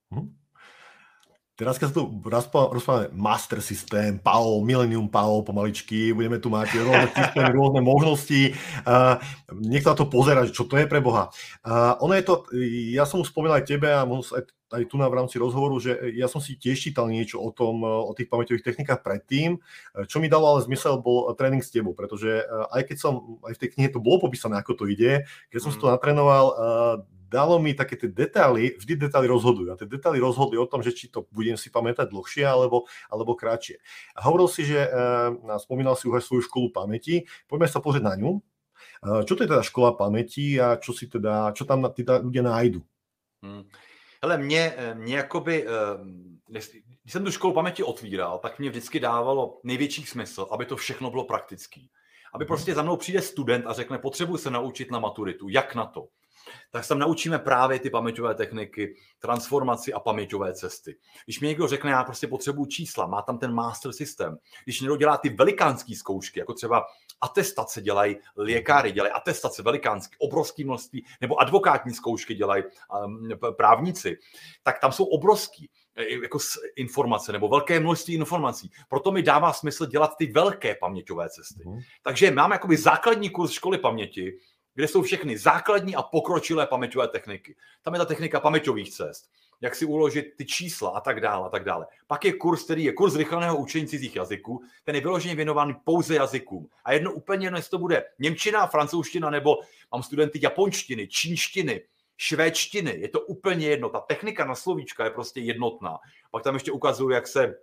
Mm. Teraz, keď sa tu rozprávame Master System, PAO, Millennium PAO pomaličky, budeme tu mať rôzne systémy, rôzne možnosti. Uh, niekto na to pozera, čo to je pre Boha. Uh, ono je to, ja som už spomínal aj tebe a aj, aj tu na v rámci rozhovoru, že ja som si tiež čítal niečo o tom, o tých pamäťových technikách predtým. Čo mi dalo ale zmysel bol tréning s tebou, pretože aj keď som, aj v tej knihe to bolo popísané, ako to ide, keď som mm. si to natrénoval, uh, dalo mi také tie detaily, vždy detaily rozhodujú. A tie detaily rozhodli o tom, že či to budem si pamätať dlhšie alebo, alebo kratšie. A hovoril si, že e, spomínal si už aj svoju školu pamäti. Poďme sa pozrieť na ňu. Čo to je teda škola pamäti a čo, si teda, čo tam tí ľudia nájdu? Hmm. Hele, mě, eh, mě jakoby, když jsem tu školu paměti otvíral, tak mě vždycky dávalo největší smysl, aby to všechno bylo praktický. Aby mhm. prostě za mnou přijde student a řekne, potřebuji se naučit na maturitu, jak na to? Tak se tam naučíme právě ty paměťové techniky, transformaci a paměťové cesty. Když mi někdo řekne, já prostě potřebuji čísla, má tam ten master systém. Když někdo dělá ty velikánské zkoušky, jako třeba atestace dělají lékáři, dělají atestace velikánské, obrovské množství, nebo advokátní zkoušky dělají um, právníci, tak tam jsou obrovský e, jako informace nebo velké množství informací. Proto mi dává smysl dělat ty velké paměťové cesty. Mm. Takže máme jakoby základní kurz školy paměti, kde jsou všechny základní a pokročilé paměťové techniky. Tam je ta technika paměťových cest, jak si uložit ty čísla a tak dále a tak dále. Pak je kurz, který je kurz rychlého učení cizích jazyků, ten je vyloženě věnovaný pouze jazykům. A jedno úplně jedno, jestli to bude Němčina, francouzština, nebo mám studenty japonštiny, čínštiny, švédštiny, je to úplně jedno. Ta technika na slovíčka je prostě jednotná. Pak tam ještě ukazuju, jak se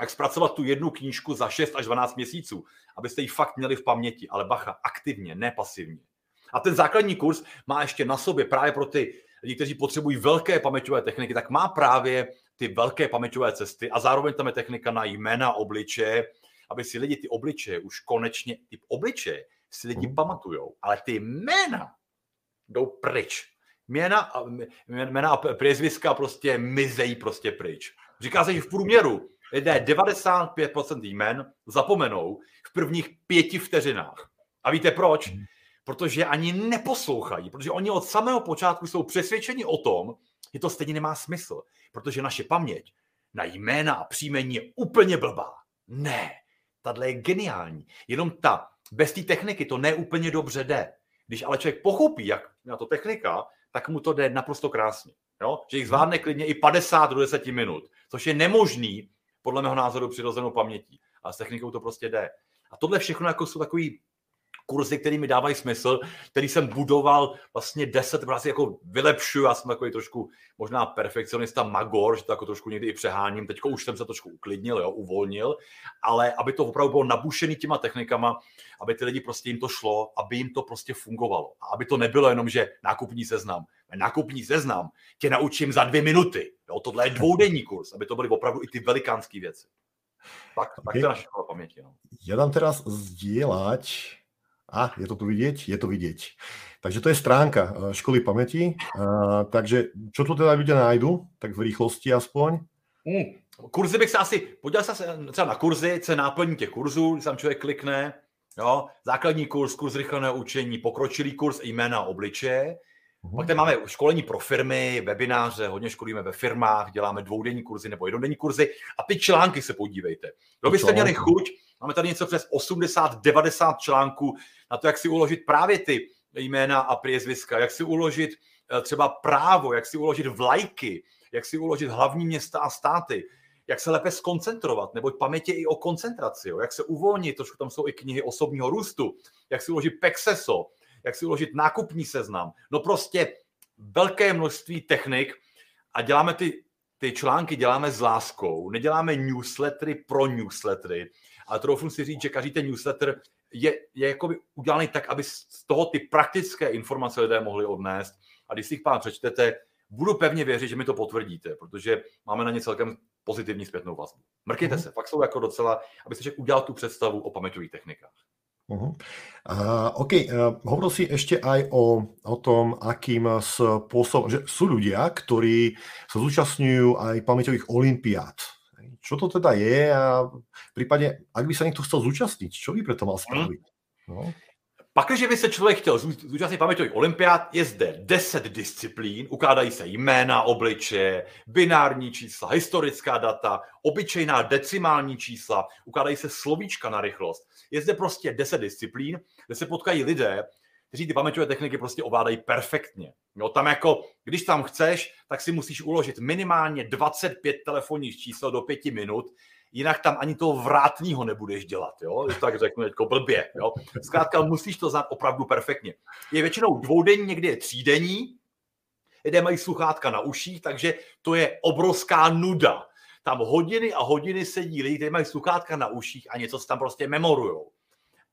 jak zpracovat tu jednu knížku za 6 až 12 měsíců, abyste ji fakt měli v paměti, ale bacha, aktivně, ne pasivně. A ten základní kurz má ještě na sobě právě pro ty lidi, kteří potřebují velké paměťové techniky, tak má právě ty velké paměťové cesty a zároveň tam je technika na jména obličeje, aby si lidi ty obličeje už konečně, ty obličeje si lidi mm. pamatujou, ale ty jména jdou pryč. Jména, jména a priezviska prostě mizejí prostě pryč. Říká se, že v průměru lidé 95% jmen zapomenou v prvních pěti vteřinách. A víte proč? Protože ani neposlouchají, protože oni od samého počátku jsou přesvědčeni o tom, že to stejně nemá smysl, protože naše paměť na jména a příjmení je úplně blbá. Ne, tahle je geniální. Jenom ta, bez té techniky to neúplně dobře jde. Když ale člověk pochopí, jak na to technika, tak mu to jde naprosto krásně. Jo? Že jich zvládne klidně i 50 do 10 minut, což je nemožný, podle mého názoru, přirozenou pamětí. A s technikou to prostě jde. A tohle všechno jako jsou takový kurzy, které mi dávají smysl, který jsem budoval vlastně deset, vlastně jako vylepšuju, já jsem takový trošku možná perfekcionista magor, že to jako trošku někdy i přeháním, teďko už jsem se trošku uklidnil, jo, uvolnil, ale aby to opravdu bylo nabušený těma technikama, aby ty lidi prostě jim to šlo, aby jim to prostě fungovalo. A aby to nebylo jenom, že nákupní seznam. Nákupní seznam tě naučím za dvě minuty. Jo, tohle je dvoudenní kurz, aby to byly opravdu i ty velikánské věci. Tak, tak to je naše paměti. No. Ja dám teraz zdieľať a je to tu vidieť? Je to vidieť. Takže to je stránka eh, školy pamäti. Uh, takže čo tu teda ľudia nájdu? Tak v rýchlosti aspoň. Mm. Kurzy bych se asi, podíval se třeba na kurzy, co je náplní těch kurzů, když tam člověk klikne, jo, základní kurz, kurz rychlého učení, pokročilý kurz jména obličeje, Uhum. Pak tady máme školení pro firmy, webináře, hodně školíme ve firmách, děláme dvoudenní kurzy nebo jednodenní kurzy a ty články se podívejte. Kdo byste měli chuť, máme tady něco přes 80-90 článků na to, jak si uložit právě ty jména a priezviska, jak si uložit eh, třeba právo, jak si uložit vlajky, jak si uložit hlavní města a státy, jak se lépe skoncentrovat, neboť paměť je i o koncentraci, jo, jak se uvolnit, trošku tam jsou i knihy osobního růstu, jak si uložit pexeso, jak si uložit nákupní seznam. No prostě velké množství technik a děláme ty, ty články děláme s láskou, neděláme newslettery pro newslettery, ale troufnu si říct, že každý ten newsletter je, je jakoby udělaný tak, aby z toho ty praktické informace lidé mohli odnést. A když si jich pán přečtete, budu pevně věřit, že mi to potvrdíte, protože máme na ně celkem pozitivní zpětnou vazbu. Mrkněte mm-hmm. se, fakt jsou jako docela, abyste člověk udělal tu představu o paměťových technikách. Uh-huh. Uh, OK, uh, hovoril si ešte aj o, o tom, akým spôsobom, že sú ľudia, ktorí sa zúčastňujú aj pamäťových olimpiád. Čo to teda je a prípadne, ak by sa niekto chcel zúčastniť, čo by preto mal mhm. spraviť? No. Pak když by se člověk chtěl zúčastnit paměťových olympiád, je zde 10 disciplín, ukládají se jména, obličeje, binární čísla, historická data, obyčejná decimální čísla, ukládají se slovíčka na rychlost. Je zde prostě 10 disciplín, kde se potkají lidé, kteří ty paměťové techniky prostě ovládají perfektně. Jo, tam jako, když tam chceš, tak si musíš uložit minimálně 25 telefonních čísel do 5 minut, jinak tam ani toho vrátního nebudeš dělat, jo? tak řeknu jako blbě. Jo? Zkrátka musíš to znát opravdu perfektně. Je většinou dvoudenní, někdy je třídenní, lidé mají sluchátka na uších, takže to je obrovská nuda. Tam hodiny a hodiny sedí lidi, kteří mají sluchátka na uších a něco si tam prostě memorujou.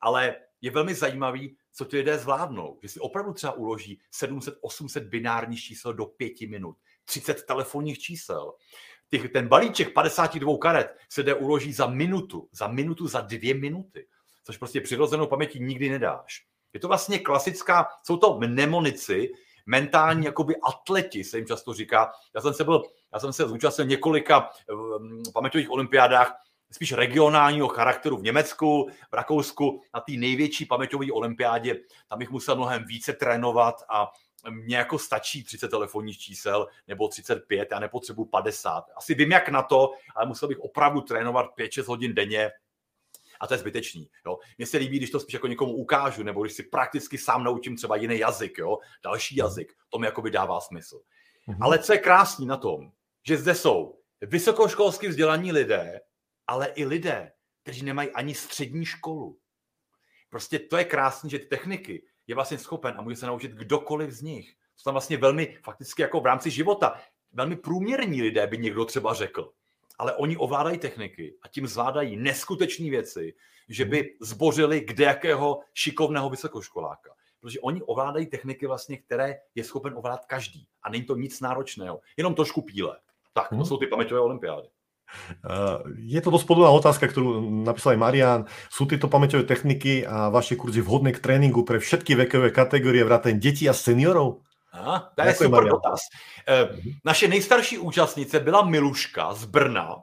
Ale je velmi zajímavý, co ty lidé zvládnou. Že si opravdu třeba uloží 700-800 binárních čísel do pěti minut, 30 telefonních čísel. Těch, ten balíček 52 karet se jde uloží za minutu, za minutu, za dvě minuty, což prostě přirozenou paměti nikdy nedáš. Je to vlastně klasická, jsou to mnemonici, mentální jakoby atleti, se jim často říká. Já jsem se byl, já jsem se zúčastnil několika um, paměťových olympiádách, spíš regionálního charakteru v Německu, v Rakousku, na té největší paměťové olympiádě. Tam bych musel mnohem více trénovat a mně jako stačí 30 telefonních čísel nebo 35, já nepotřebuji 50. Asi vím, jak na to, ale musel bych opravdu trénovat 5-6 hodin denně, a to je zbytečný. Jo. Mně se líbí, když to spíš jako někomu ukážu, nebo když si prakticky sám naučím třeba jiný jazyk, jo, další mhm. jazyk, to mi jako dává smysl. Mm-hmm. Ale co je krásný na tom, že zde jsou vysokoškolsky vzdělaní lidé, ale i lidé, kteří nemají ani střední školu. Prostě to je krásné, že ty techniky je vlastně schopen a může se naučit kdokoliv z nich. Jsou tam vlastně velmi, fakticky jako v rámci života, velmi průměrní lidé by někdo třeba řekl. Ale oni ovládají techniky a tím zvládají neskutečné věci, že by zbořili kde jakého šikovného vysokoškoláka. Protože oni ovládají techniky vlastně, které je schopen ovládat každý. A není to nic náročného, jenom trošku píle. Tak, to hmm. jsou ty paměťové olympiády. Je to dosť podobná otázka, ktorú napísal aj Marian. Sú tieto pamäťové techniky a vaše kurzy vhodné k tréninku pre všetky vekové kategorie, vrátane detí a seniorov? Aha, to je super Marian. dotaz. Eh, naše nejstarší účastnice byla Miluška z Brna,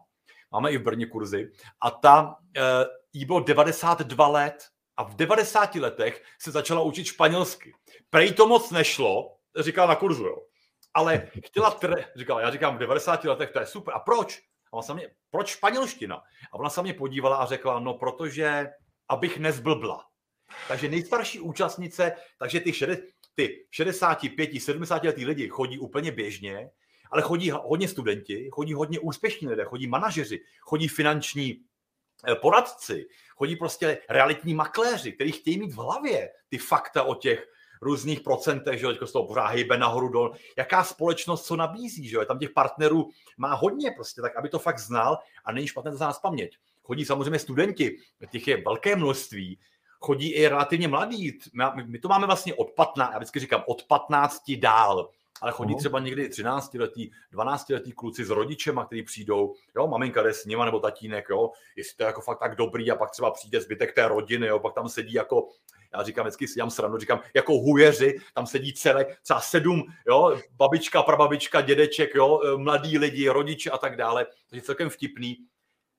máme i v Brně kurzy, a ta, eh, jí bylo 92 let a v 90 letech se začala učit španělsky. Prej to moc nešlo, říkala na kurzu, jo. Ale chtěla, tre... říkala, já říkám, v 90 letech to je super. A proč? A ona se mě, proč španělština? A ona se mě podívala a řekla, no protože, abych nezblbla. Takže nejstarší účastnice, takže ty, šede, ty 65, 70 letý lidi chodí úplně běžně, ale chodí hodně studenti, chodí hodně úspěšní lidé, chodí manažeři, chodí finanční eh, poradci, chodí prostě realitní makléři, kteří chtějí mít v hlavě ty fakta o těch různých procentech, že jo, z toho pořád hejbe nahoru dol. Jaká společnost co nabízí, že jo, tam těch partnerů má hodně prostě, tak aby to fakt znal a není špatné to znát paměť. Chodí samozřejmě studenti, těch je velké množství, chodí i relativně mladí. My to máme vlastně od 15, já vždycky říkám od 15 dál ale chodí třeba někdy 13 letý, 12 letý kluci s rodičema, kteří přijdou, jo, maminka jde s nima nebo tatínek, jo, jestli to je jako fakt tak dobrý a pak třeba přijde zbytek té rodiny, jo, pak tam sedí jako, já říkám vždycky si jam sranu, říkám, jako hujeři, tam sedí celé, třeba sedm, jo, babička, prababička, dědeček, jo, mladí lidi, rodiče a tak dále, takže celkem vtipný.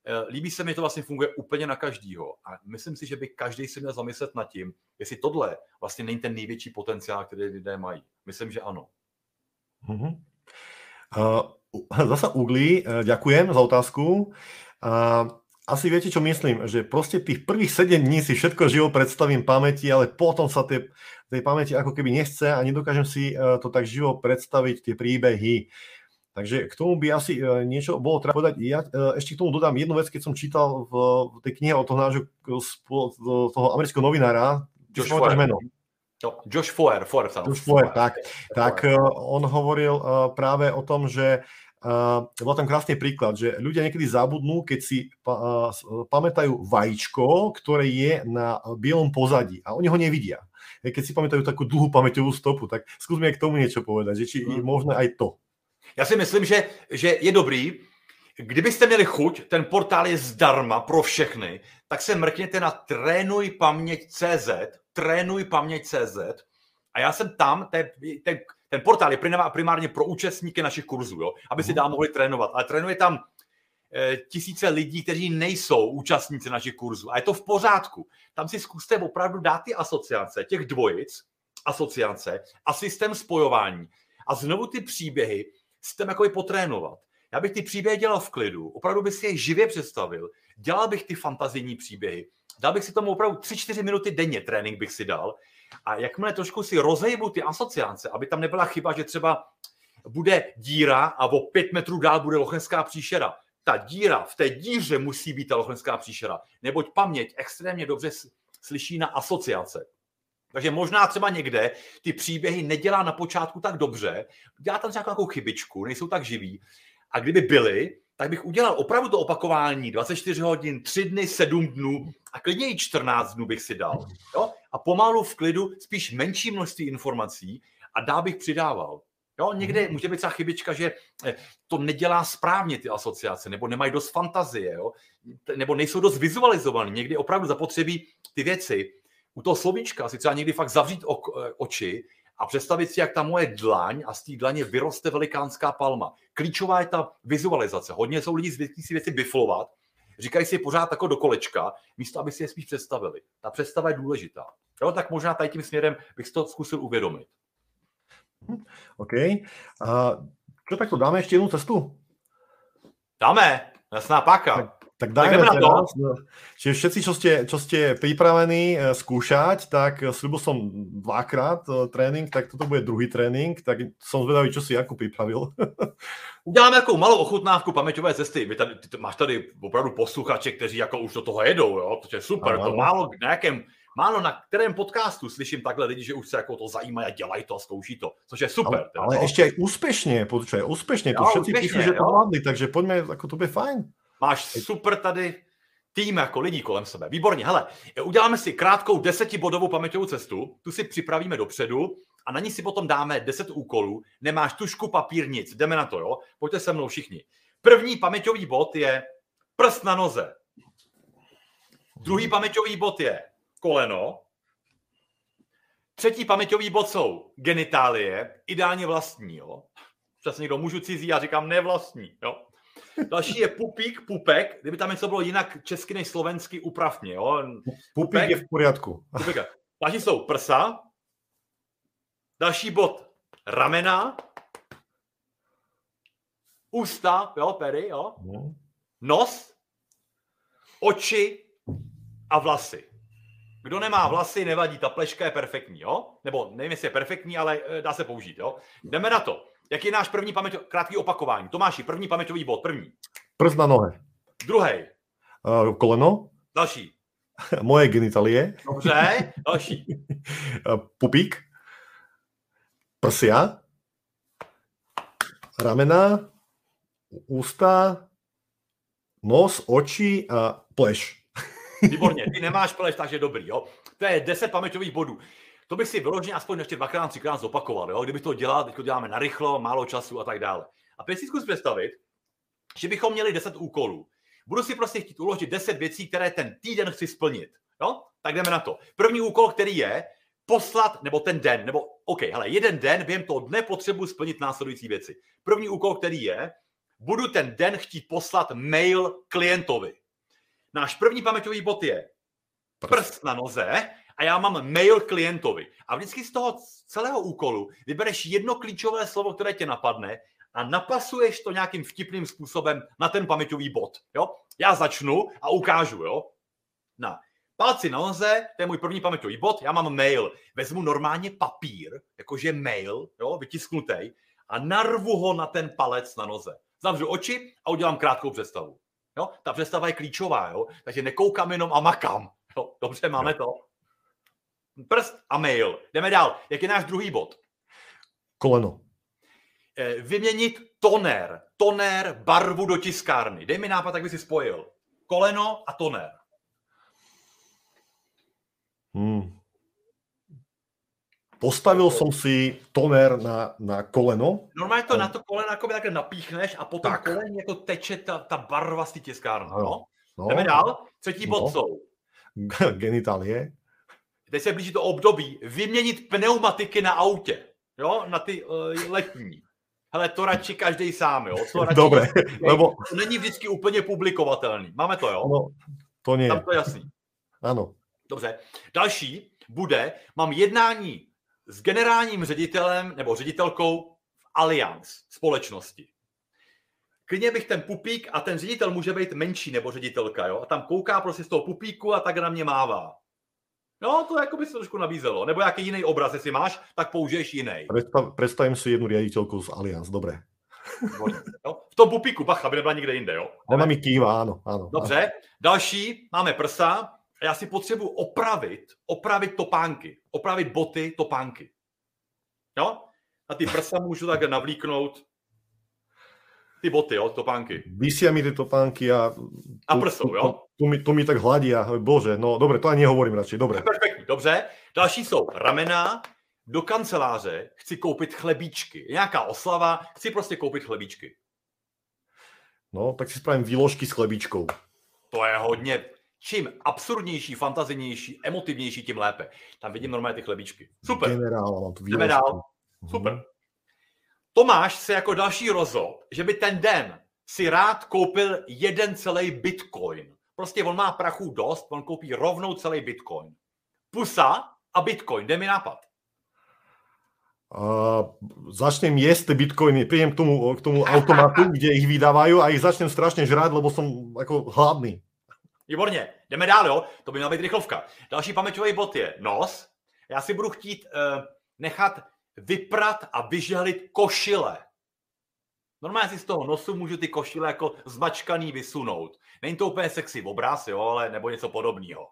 Eh, líbí se mi, to vlastně funguje úplně na každýho. A myslím si, že by každý si měl zamyslet nad tím, jestli tohle vlastně není ten největší potenciál, který lidé mají. Myslím, že ano. Uh-huh. Uh, zasa Ugly, uh, ďakujem za otázku. Uh, asi viete, čo myslím, že proste tých prvých 7 dní si všetko živo predstavím pamäti, ale potom sa tie, tej pamäti ako keby nechce a nedokážem si uh, to tak živo predstaviť, tie príbehy. Takže k tomu by asi niečo bolo treba povedať. Ja ešte k tomu dodám jednu vec, keď som čítal v, tej knihe od toho nášho toho amerického novinára, Josh meno. No, Josh Foer, Foer, Josh Foer, tak, tak. Eh, on hovoril uh, práve o tom, že uh, bol tam krásny príklad, že ľudia niekedy zabudnú, keď si pa, uh, pamätajú vajíčko, ktoré je na bielom pozadí a oni ho nevidia. Keď si pamätajú takú dlhú pamäťovú stopu, tak skúsme k tomu niečo povedať, že či je hmm. možné aj to. Já si myslím, že, že je dobrý, kdybyste měli chuť, ten portál je zdarma pro všechny, tak se mrkněte na trénujpaměť.cz trénuj CZ a já jsem tam, ten, ten, ten portál je primárně pro účastníky našich kurzů, jo, aby si hmm. dál mohli trénovat, ale trénuje tam eh, tisíce lidí, kteří nejsou účastníci našich kurzů. A je to v pořádku. Tam si zkuste opravdu dát ty asociace, těch dvojic, asociace a systém spojování. A znovu ty příběhy systém jako potrénovat. Já bych ty příběhy dělal v klidu, opravdu bych si je živě představil, dělal bych ty fantazijní příběhy, dal bych si tomu opravdu 3-4 minuty denně trénink bych si dal a jakmile trošku si rozejmu ty asociace, aby tam nebyla chyba, že třeba bude díra a o pět metrů dál bude lochenská příšera. Ta díra, v té díře musí být ta lochenská příšera, neboť paměť extrémně dobře slyší na asociace. Takže možná třeba někde ty příběhy nedělá na počátku tak dobře, dělá tam nějakou chybičku, nejsou tak živí. A kdyby byly, tak bych udělal opravdu to opakování 24 hodin, 3 dny, 7 dnů a klidně i 14 dnů bych si dal. Jo? A pomalu v klidu spíš menší množství informací a dál bych přidával. Jo, někde mhm. může být třeba chybička, že eh, to nedělá správně ty asociace, nebo nemají dost fantazie, jo? nebo nejsou dost vizualizované. Někdy opravdu zapotřebí ty věci. U toho slovíčka si třeba někdy fakt zavřít eh, oči a představit si, jak ta moje dlaň a z té dlaně vyroste velikánská palma. Klíčová je ta vizualizace. Hodně jsou lidi zvyklí si věci biflovat, říkají si je pořád jako do kolečka, místo aby si je spíš představili. Ta představa je důležitá. Jo, tak možná tady tím směrem bych to zkusil uvědomit. Hm, OK. A čo takto, dáme ještě jednu cestu? Dáme, jasná páka. Tak, tak dajme tak. No. Čiže všetci, čo ste, čo ste pripravení eh, skúšať, tak slúbil som dvakrát eh, trénink, tak toto bude druhý trénink, tak som zvedavý, čo si jako pripravil. Uděláme jako malou ochutnávku paměťové cesty. Vy tady, ty, máš tady opravdu posluchače, kteří jako už do toho jedou, jo? to je super. Ano. To málo na jakém, málo na kterém podcastu slyším takhle lidi, že už se jako to zajímají a dělají to a zkouší to, což je super. Ale, ale ještě aj úspěšně, počkej, úspěšně, to všetci píšu, že to hlavný, takže pojďme, jako to bude fajn. Máš super tady tým jako lidí kolem sebe. Výborně. Hele, uděláme si krátkou desetibodovou paměťovou cestu, tu si připravíme dopředu a na ní si potom dáme deset úkolů. Nemáš tušku, papír, nic. Jdeme na to, jo? Pojďte se mnou všichni. První paměťový bod je prst na noze. Druhý paměťový bod je koleno. Třetí paměťový bod jsou genitálie, ideálně vlastní, jo? Přesně někdo můžu cizí, já říkám nevlastní, jo? Další je pupík, pupek. Kdyby tam něco bylo jinak česky než slovensky, uprav mě. Jo? Pupík je v pořádku. Další jsou prsa. Další bod ramena. Ústa, jo, pery, jo. No. Nos, oči a vlasy. Kdo nemá vlasy, nevadí, ta pleška je perfektní, jo? Nebo nevím, jestli je perfektní, ale eh, dá se použít, jo? Jdeme na to. Jaký je náš první paměť, krátký opakování? Tomáši, první paměťový bod, první. Prst na nohe. Druhý. Uh, koleno. Další. Moje genitalie. Dobře, další. Uh, pupík. Prsia. Ramena. Ústa. Nos, oči a pleš. Výborně, ty nemáš pleš, takže dobrý, jo. To je 10 paměťových bodů. To bych si vyloženě aspoň ještě dvakrát, třikrát zopakoval, jo? kdyby to dělal, teď to děláme narychlo, málo času a tak dále. A teď si zkus představit, že bychom měli 10 úkolů. Budu si prostě chtít uložit 10 věcí, které ten týden chci splnit. Jo? Tak jdeme na to. První úkol, který je poslat, nebo ten den, nebo OK, hele, jeden den, během toho dne potřebuji splnit následující věci. První úkol, který je, budu ten den chtít poslat mail klientovi. Náš první paměťový bod je prst na noze a já mám mail klientovi. A vždycky z toho celého úkolu vybereš jedno klíčové slovo, které tě napadne a napasuješ to nějakým vtipným způsobem na ten paměťový bod. Jo? Já začnu a ukážu. Jo? Na palci na noze, to je můj první paměťový bod, já mám mail. Vezmu normálně papír, jakože mail, jo, vytisknutý, a narvu ho na ten palec na noze. Zavřu oči a udělám krátkou představu. Jo? Ta představa je klíčová, jo? takže nekoukám jenom a makám. Jo? Dobře, máme jo. to. Prst a mail. Jdeme dál. Jak je náš druhý bod? Koleno. Eh, vyměnit toner. Toner, barvu do tiskárny. Dej mi nápad, tak by si spojil. Koleno a toner. Hmm. Postavil jsem si toner na, na koleno. Normálně to na to koleno jako takhle napíchneš a potom tak. koleno jako teče ta, ta barva z té tiskárny. No. No. Jdeme dál. Třetí no. bod jsou. Genitálie teď se blíží to období, vyměnit pneumatiky na autě, jo, na ty uh, letní. hele, to radši každý sám, jo. To radši Dobre, lebo... To není vždycky úplně publikovatelný. Máme to, jo? No, to nie. Tam to je jasný. Ano. Dobře. Další bude, mám jednání s generálním ředitelem nebo ředitelkou v Allianz společnosti. Klidně bych ten pupík a ten ředitel může být menší nebo ředitelka, jo? A tam kouká prostě z toho pupíku a tak na mě mává. No, to jako by se trošku nabízelo. Nebo jaký jiný obraz, jestli máš, tak použiješ jiný. Predstav, predstavím si jednu riaditeľku z Allianz, dobre. Jo? V tom pupíku, bacha, aby nebyla nikde jinde, jo? Ona mi kýva, áno, áno. Dobře. Další, máme prsa a já si potřebuji opravit, opravit topánky, opravit boty, topánky. Jo? A ty prsa můžu tak navlíknout ty boty, jo, topánky. Vysia mi tie topánky a... A prsou, jo? To, to, mi, to mi tak hladia. Bože, no dobre, to ani nehovorím radšej, dobre. Perfektní, dobře. Další jsou ramena, do kanceláře chci koupit chlebíčky. Nějaká oslava, chci prostě koupit chlebíčky. No, tak si spravím výložky s chlebíčkou. To je hodně. Čím absurdnější, fantazivnější, emotivnější, tím lépe. Tam vidím normálně ty chlebíčky. Super. Generál, mám tu. Jdeme dál. Super. Mm-hmm. Tomáš se jako další rozhod, že by ten den si rád koupil jeden celý bitcoin. Prostě on má prachu dost, on koupí rovnou celý bitcoin. Pusa a bitcoin, jde mi nápad. Uh, začnem jesť tie bitcoiny, prídem k tomu, k tomu automatu, kde ich vydávajú a ich začnem strašne žrať, lebo som ako hladný. Výborně, jdeme dál, jo? To by měla být rychlovka. Další paměťový bod je nos. Já si budu chtít uh, nechat vyprat a vyžehlit košile. Normálně si z toho nosu můžu ty košile jako zmačkaný vysunout. Není to úplně sexy obraz, jo, ale nebo něco podobného.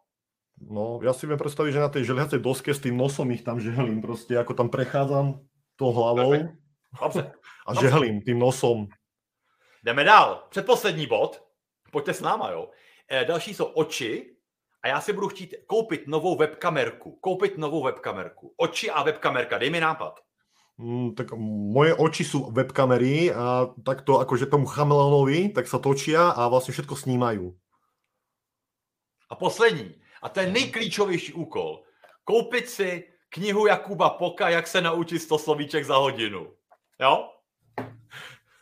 No, ja si viem predstaviť, že na tej želiacej doske s tým nosom ich tam žehlím, proste ako tam prechádzam tou hlavou Dobře. a žehlím tým nosom. Jdeme dál. Předposlední bod. Pojďte s náma, jo. E, další jsou oči. A já si budu chtít koupit novou webkamerku. Koupit novou webkamerku. Oči a webkamerka. Dej mi nápad. Mm, tak moje oči sú webkamery a takto akože tomu chameleonovi, tak sa točia a vlastne všetko snímajú. A poslední. A to je nejklíčovější úkol. Koupit si knihu Jakuba Poka, jak se naučit 100 slovíček za hodinu. Jo?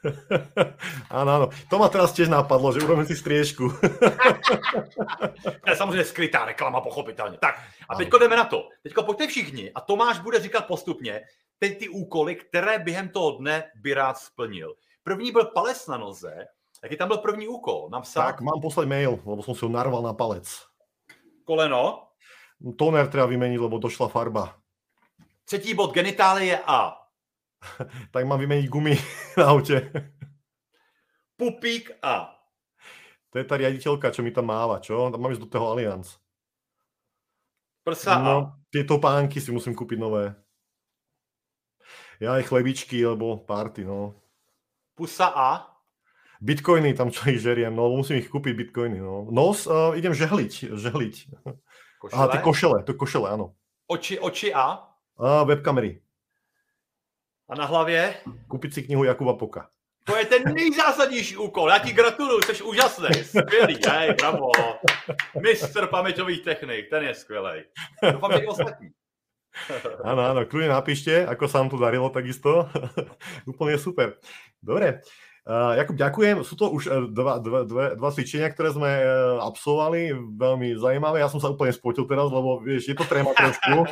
áno, áno. To ma teraz tiež napadlo, že urobím si striežku. to je samozřejmě skrytá reklama, pochopitelně. Tak, a teďko jdeme na to. Teďko pojďte všichni a Tomáš bude říkat postupně teď ty úkoly, které během toho dne by rád splnil. První byl palec na noze, jaký tam byl první úkol? Tak, mám poslať mail, lebo som si ho narval na palec. Koleno. Toner treba vymeniť, lebo došla farba. Třetí bod genitálie A. tak mám vymeniť gumy na aute. Pupík A. To je tá riaditeľka, čo mi tam máva, čo? Tam mám ísť do toho Allianz. Prsa no, A. Tieto pánky si musím kúpiť nové. Ja aj chlebičky, lebo party, no. Pusa A. Bitcoiny tam čo ich žeriem, no musím ich kúpiť bitcoiny, no. Nos uh, idem žehliť, žehliť. Košele. Aha, tie košele, to košele, áno. Oči, oči A. A webkamery. A na hlavě? Kúpiť si knihu Jakuba Poka. To je ten nejzásadnější úkol. Já ti gratuluju, jsi úžasný, skvělý, hej, bravo. Mistr paměťových technik, ten je skvělý. Doufám, že i ostatní. Áno, áno, kľudne napíšte, ako sa vám to darilo takisto. Úplne super. Dobre, Uh, Jakub, ďakujem. Sú to už dva, dva, dva, dva cvičenia, ktoré sme uh, absolvovali, veľmi zaujímavé. Ja som sa úplne spotil teraz, lebo vieš, je to tréma trošku.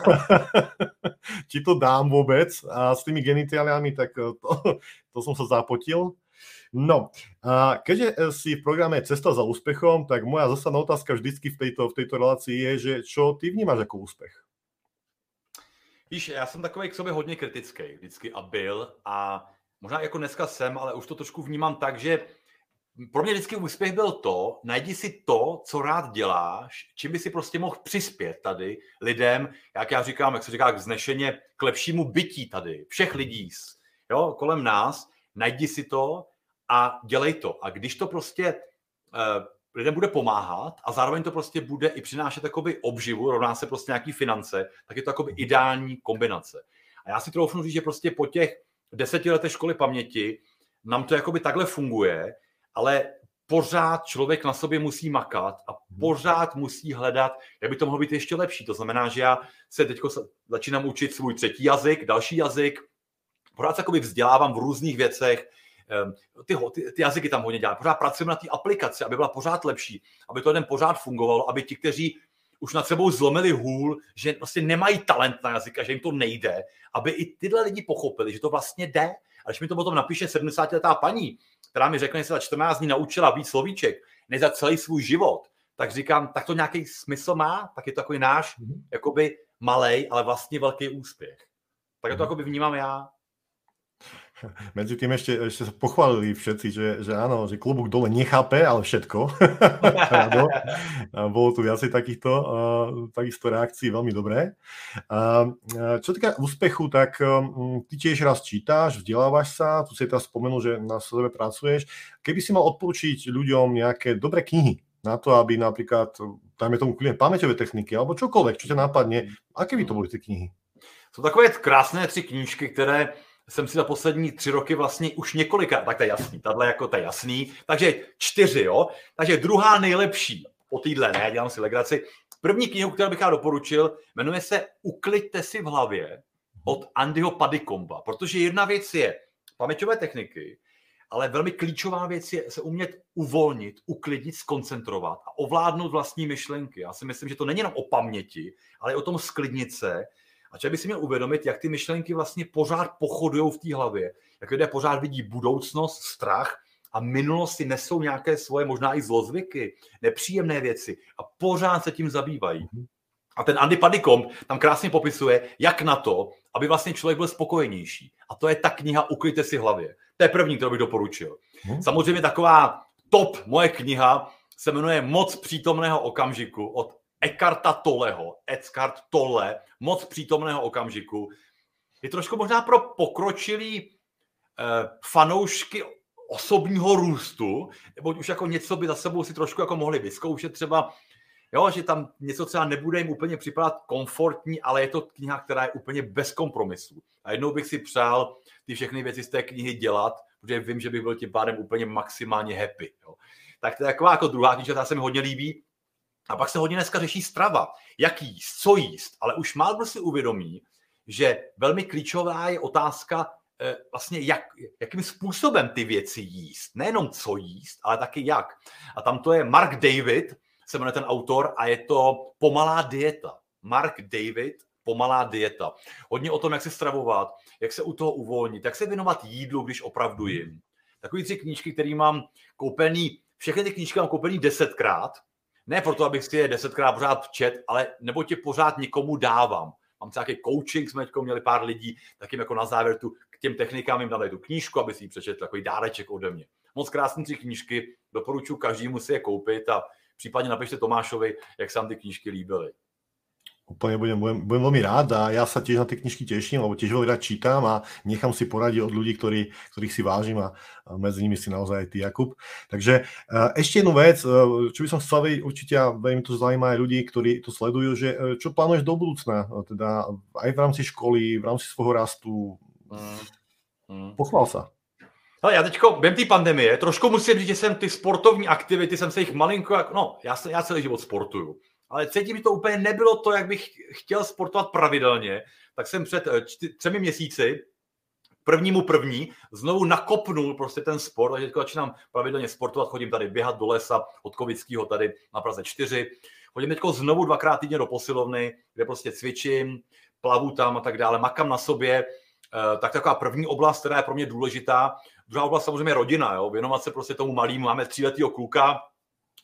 Či to dám vôbec. A s tými genitáliami, tak to, to som sa zapotil. No, a keďže si v programe Cesta za úspechom, tak moja zásadná otázka vždycky v tejto, v tejto relácii je, že čo ty vnímáš ako úspech? Víš, já jsem takový k sobě hodně kritický vždycky a byl a možná jako dneska jsem, ale už to trošku vnímám tak, že pro mě vždycky úspěch byl to, najdi si to, co rád děláš, čím by si prostě mohl přispět tady lidem, jak já říkám, jak se říká, vznešeně k lepšímu bytí tady, všech lidí, jo, kolem nás, najdi si to a dělej to. A když to prostě uh, lidem bude pomáhat a zároveň to prostě bude i přinášet jakoby obživu, rovná se prostě nějaký finance, tak je to jakoby ideální kombinace. A já si troufnu říct, že prostě po těch deseti letech školy paměti nám to jakoby takhle funguje, ale pořád člověk na sobě musí makat a pořád musí hledat, jak by to mohlo být ještě lepší. To znamená, že já se teď začínám učit svůj třetí jazyk, další jazyk, pořád se jakoby vzdělávám v různých věcech, ehm, ty, ty, ty jazyky tam hodně dělám, pořád pracujeme na té aplikaci, aby byla pořád lepší, aby to jeden pořád fungovalo, aby ti, kteří už nad sebou zlomili hůl, že vlastně nemají talent na jazyk a že jim to nejde, aby i tyhle lidi pochopili, že to vlastně jde. A když mi to potom napíše 70-letá paní, která mi řekne, že se za 14 dní naučila víc slovíček, než za celý svůj život, tak říkám, tak to nějaký smysl má, tak je to takový náš, mm-hmm. jakoby malej, ale vlastně velký úspěch. Tak to jakoby vnímám já. Medzi tým ešte, ešte sa pochválili všetci, že, že áno, že klubuk dole nechápe, ale všetko. Bolo tu viacej takýchto, uh, takisto reakcií, veľmi dobré. Uh, čo týka úspechu, tak um, ty tiež raz čítáš, vzdelávaš sa, tu si teraz spomenul, že na sebe pracuješ. Keby si mal odporučiť ľuďom nejaké dobré knihy na to, aby napríklad, dajme tomu pamäťové techniky, alebo čokoľvek, čo ťa napadne, aké by to boli ty knihy? Jsou takové krásné tři knížky, které jsem si za poslední tři roky vlastně už několika, tak to je jasný, tahle jako to je jasný, takže čtyři, jo, takže druhá nejlepší po týdle, ne, dělám si legraci. První knihu, kterou bych já doporučil, jmenuje se Ukliďte si v hlavě od Andyho Padikomba, protože jedna věc je paměťové techniky, ale velmi klíčová věc je se umět uvolnit, uklidnit, skoncentrovat a ovládnout vlastní myšlenky. Já si myslím, že to není jenom o paměti, ale i o tom sklidnit se a člověk by si měl uvědomit, jak ty myšlenky vlastně pořád pochodují v té hlavě. Jak lidé pořád vidí budoucnost, strach a minulosti nesou nějaké svoje možná i zlozvyky, nepříjemné věci a pořád se tím zabývají. Mhm. A ten Andy Padikom tam krásně popisuje, jak na to, aby vlastně člověk byl spokojenější. A to je ta kniha Ukryjte si hlavě. To je první, kterou bych doporučil. Hmm. Samozřejmě taková top moje kniha se jmenuje Moc přítomného okamžiku od Ekarta Toleho, Eckhart Tolle, moc přítomného okamžiku, je trošku možná pro pokročilý eh, fanoušky osobního růstu, nebo už jako něco by za sebou si trošku jako mohli vyzkoušet třeba, jo, že tam něco třeba nebude jim úplně připadat komfortní, ale je to kniha, která je úplně bez kompromisů. A jednou bych si přál ty všechny věci z té knihy dělat, protože vím, že bych byl tím pádem úplně maximálně happy. Jo. Tak to je taková jako druhá kniha, která se mi hodně líbí. A pak se hodně dneska řeší strava. Jak jíst, co jíst. Ale už málo si uvědomí, že velmi klíčová je otázka, eh, vlastně jak, jakým způsobem ty věci jíst. Nejenom co jíst, ale taky jak. A tam to je Mark David, se jmenuje ten autor, a je to Pomalá dieta. Mark David, Pomalá dieta. Hodně o tom, jak se stravovat, jak se u toho uvolnit, jak se věnovat jídlu, když opravdu jim. Takový tři knížky, které mám koupený, všechny ty knížky mám koupený desetkrát, ne proto, abych si je desetkrát pořád čet, ale nebo tě pořád někomu dávám. Mám nějaký coaching, jsme měli pár lidí, tak jim jako na závěr tu, k těm technikám jim dali tu knížku, aby si ji přečetl, takový dáreček ode mě. Moc krásné tři knížky, doporučuji každému si je koupit a případně napište Tomášovi, jak se vám ty knížky líbily. Úplne budem, budem, budem veľmi rád a ja sa tiež na tie knižky teším, lebo tiež veľmi rád čítam a nechám si poradiť od ľudí, ktorí, ktorých si vážim a, medzi nimi si naozaj aj ty, Jakub. Takže uh, ešte jednu vec, uh, čo by som chcel vedieť, určite a veľmi to zaujíma aj ľudí, ktorí to sledujú, že uh, čo plánuješ do budúcna, uh, teda aj v rámci školy, v rámci svojho rastu. Mm. Mm. Pochvál sa. Ale já teďko, během té pandemie, trošku musím říct, že jsem ty sportovní aktivity, jsem se jich malinko, jak, no, já, se, já celý život sportuju ale cítím, že to úplně nebylo to, jak bych chtěl sportovat pravidelně, tak jsem před eh, čty, třemi měsíci prvnímu první znovu nakopnul prostě ten sport, takže začínám pravidelně sportovat, chodím tady běhat do lesa od Kovického tady na Praze 4, chodím teď znovu dvakrát týdně do posilovny, kde prostě cvičím, plavu tam a tak dále, makám na sobě, eh, tak taková první oblast, která je pro mě důležitá. Druhá oblast samozřejmě rodina, jo? věnovat se prostě tomu malému, máme tříletýho kluka,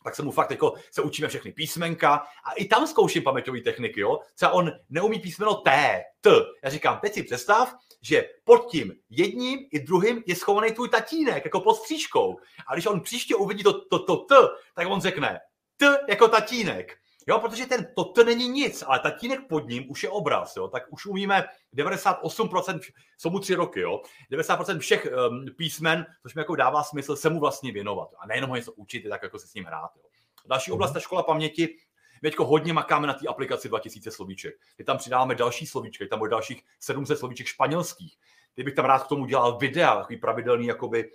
tak se mu fakt jako se učíme všechny písmenka a i tam zkouším paměťové techniky, jo. Třeba on neumí písmeno T, T. Já říkám, teď si představ, že pod tím jedním i druhým je schovaný tvůj tatínek, jako pod střížkou. A když on příště uvidí to, to, to T, tak on řekne T jako tatínek. Jo, protože ten to, to není nic, ale tatínek pod ním už je obraz, jo, tak už umíme 98%, jsou mu tři roky, jo, 90% všech um, písmen, což mi jako dává smysl se mu vlastně věnovat. A nejenom ho něco učit, tak jako se s ním hrát. Jo. Další oblast, ta škola paměti, my teďko hodně makáme na té aplikaci 2000 slovíček. My tam přidáváme další slovíčky, tam bude dalších 700 slovíček španělských. Ty bych tam rád k tomu dělal videa, takový pravidelný, jakoby,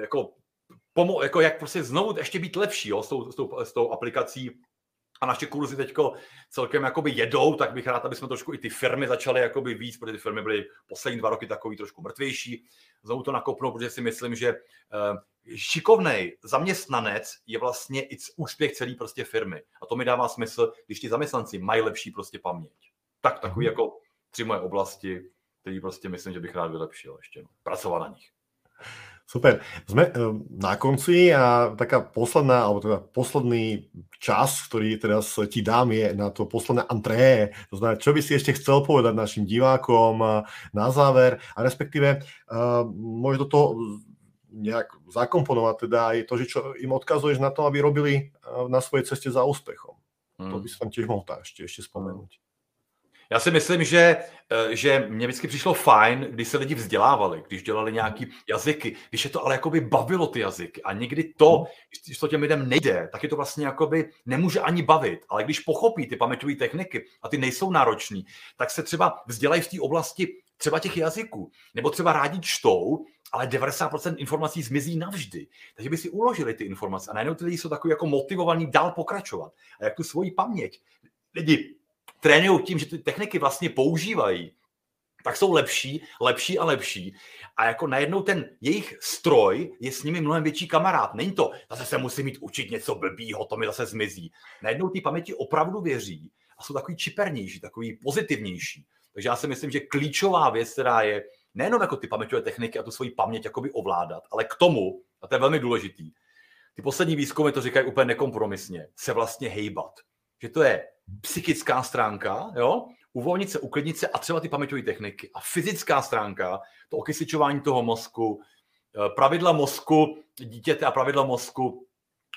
jako, pomo- jako jak prostě znovu ještě být lepší jo, s, tou, s, tou, s tou aplikací a naše kurzy teďko celkem jakoby jedou, tak bych rád, aby jsme trošku i ty firmy začaly jakoby víc, protože ty firmy byly poslední dva roky takový trošku mrtvější. Znovu to nakopnou, protože si myslím, že uh, šikovnej zaměstnanec je vlastně i úspěch celé prostě firmy. A to mi dává smysl, když ti zaměstnanci mají lepší prostě paměť. Tak takový mhm. jako tři moje oblasti, které prostě myslím, že bych rád vylepšil ještě. No. Pracovat na nich. Super. Sme eh, na konci a taká posledná, alebo teda posledný čas, ktorý teraz ti dám, je na to posledné antré. To znamená, čo by si ešte chcel povedať našim divákom eh, na záver a respektíve uh, môžeš do toho nejak zakomponovať teda aj to, že čo im odkazuješ na to, aby robili na svojej ceste za úspechom. Hmm. To by som tiež mohol ešte, ešte spomenúť. Já si myslím, že, eh, že mě vždycky přišlo fajn, když se lidi vzdělávali, když dělali nějaký jazyky, když je to ale jakoby bavilo ty jazyky. A někdy to, mhm. když to těm lidem nejde, tak je to vlastně jakoby nemůže ani bavit. Ale když pochopí ty paměťové techniky a ty nejsou náročný, tak se třeba vzdělají v té oblasti třeba těch jazyků. Nebo třeba rádi čtou, ale 90% informací zmizí navždy. Takže by si uložili ty informace a najednou ty lidi jsou takový jako motivovaný dál pokračovat. A jak tu svoji paměť lidi trénují tím, že ty techniky vlastně používají, tak jsou lepší, lepší a lepší. A jako najednou ten jejich stroj je s nimi mnohem větší kamarád. Není to, zase se musí mít učit něco blbýho, to mi zase zmizí. Najednou ty paměti opravdu věří a jsou takový čipernější, takový pozitivnější. Takže já si myslím, že klíčová věc, která je nejenom jako ty paměťové techniky a tu svoji paměť jakoby ovládat, ale k tomu, a to je velmi důležitý, ty poslední výzkumy to říkají úplně nekompromisně, se vlastně hejbat. Že to je psychická stránka, jo, uvolnit se, uklidnit se a třeba ty paměťové techniky. A fyzická stránka, to okysličování toho mozku, eh, pravidla mozku dítěte a pravidla mozku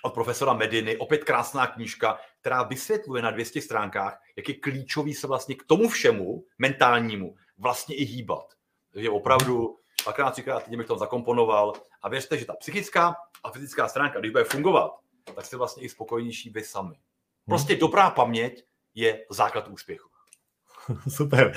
od profesora Mediny, opět krásná knížka, která vysvětluje na 200 stránkách, jak je klíčový se vlastně k tomu všemu mentálnímu vlastně i hýbat. Takže opravdu dvakrát, třikrát týdně bych to zakomponoval a věřte, že ta psychická a fyzická stránka, když bude fungovat, tak jste vlastně i spokojnější vy sami. Prostě dobrá paměť je základ úspěchu. Super.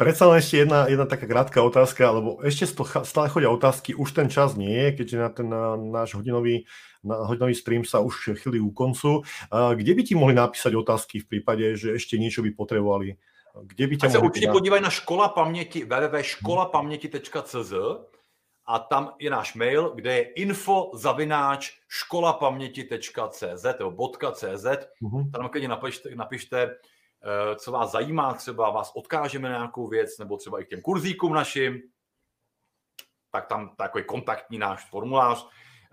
Predsa len ešte jedna, jedna taká krátka otázka, lebo ešte stále chodia otázky, už ten čas nie je, keďže na ten na náš hodinový, na hodinový stream sa už chýli u koncu. Kde by ti mohli napísať otázky v prípade, že ešte niečo by potrebovali? Kde by ťa mohli... sa určite podívaj na škola paměti, www.školapaměti.cz a tam je náš mail, kde je info zavináč školapaměti.cz nebo .cz. Uh-huh. Tam když napište, napište, eh, co vás zajímá, třeba vás odkážeme na nějakou věc, nebo třeba i k těm kurzíkům našim, tak tam takový kontaktní náš formulář.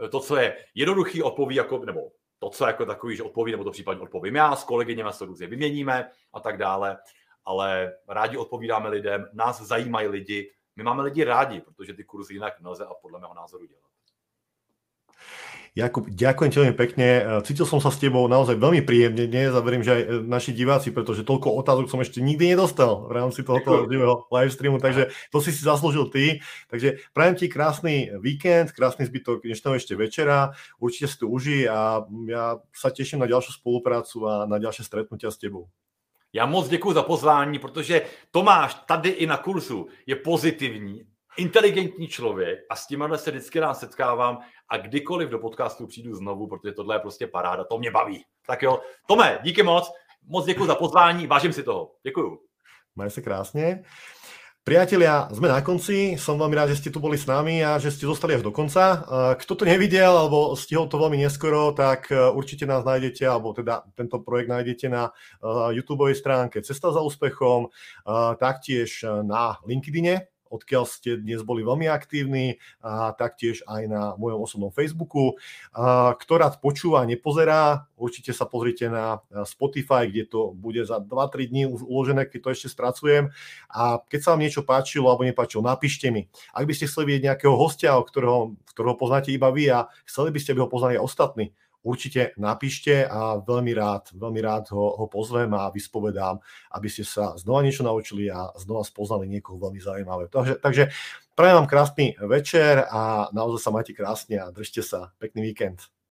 Eh, to, co je jednoduchý, odpoví jako, nebo to, co je jako takový, že odpoví, nebo to případně odpovím já, s kolegyněmi se různě vyměníme a tak dále, ale rádi odpovídáme lidem, nás zajímají lidi, my máme lidi rádi, protože ty kurzy jinak nelze a podle mého názoru dělat. Jakub, ďakujem ti veľmi pekne. Cítil som sa s tebou naozaj veľmi príjemne dnes a verím, že aj naši diváci, pretože toľko otázok som ešte nikdy nedostal v rámci tohoto živého live streamu, takže to si si zaslúžil ty. Takže prajem ti krásny víkend, krásny zbytok dnešného ešte večera. Určite si to uži a ja sa teším na ďalšiu spoluprácu a na ďalšie stretnutia s tebou. Já moc děkuji za pozvání, protože Tomáš tady i na kurzu je pozitivní, inteligentní člověk a s tím se vždycky rád setkávám a kdykoliv do podcastu přijdu znovu, protože tohle je prostě paráda, to mě baví. Tak jo, Tome, díky moc, moc děkuji za pozvání, vážím si toho. Děkuji. Maj se krásně. Priatelia, sme na konci. Som veľmi rád, že ste tu boli s nami a že ste zostali až do konca. Kto to nevidel alebo stihol to veľmi neskoro, tak e, určite nás nájdete, alebo teda tento projekt nájdete na e, YouTube stránke Cesta za úspechom, e, taktiež na LinkedIne, odkiaľ ste dnes boli veľmi aktívni a taktiež aj na mojom osobnom Facebooku. Kto rád počúva, nepozerá, určite sa pozrite na Spotify, kde to bude za 2-3 dní uložené, keď to ešte spracujem. A keď sa vám niečo páčilo alebo nepáčilo, napíšte mi. Ak by ste chceli vidieť nejakého hostia, ktorého, ktorého poznáte iba vy a chceli by ste, aby ho poznali aj ostatní, určite napíšte a veľmi rád, veľmi rád ho, ho pozvem a vyspovedám, aby ste sa znova niečo naučili a znova spoznali niekoho veľmi zaujímavé. Takže, takže prajem vám krásny večer a naozaj sa majte krásne a držte sa. Pekný víkend.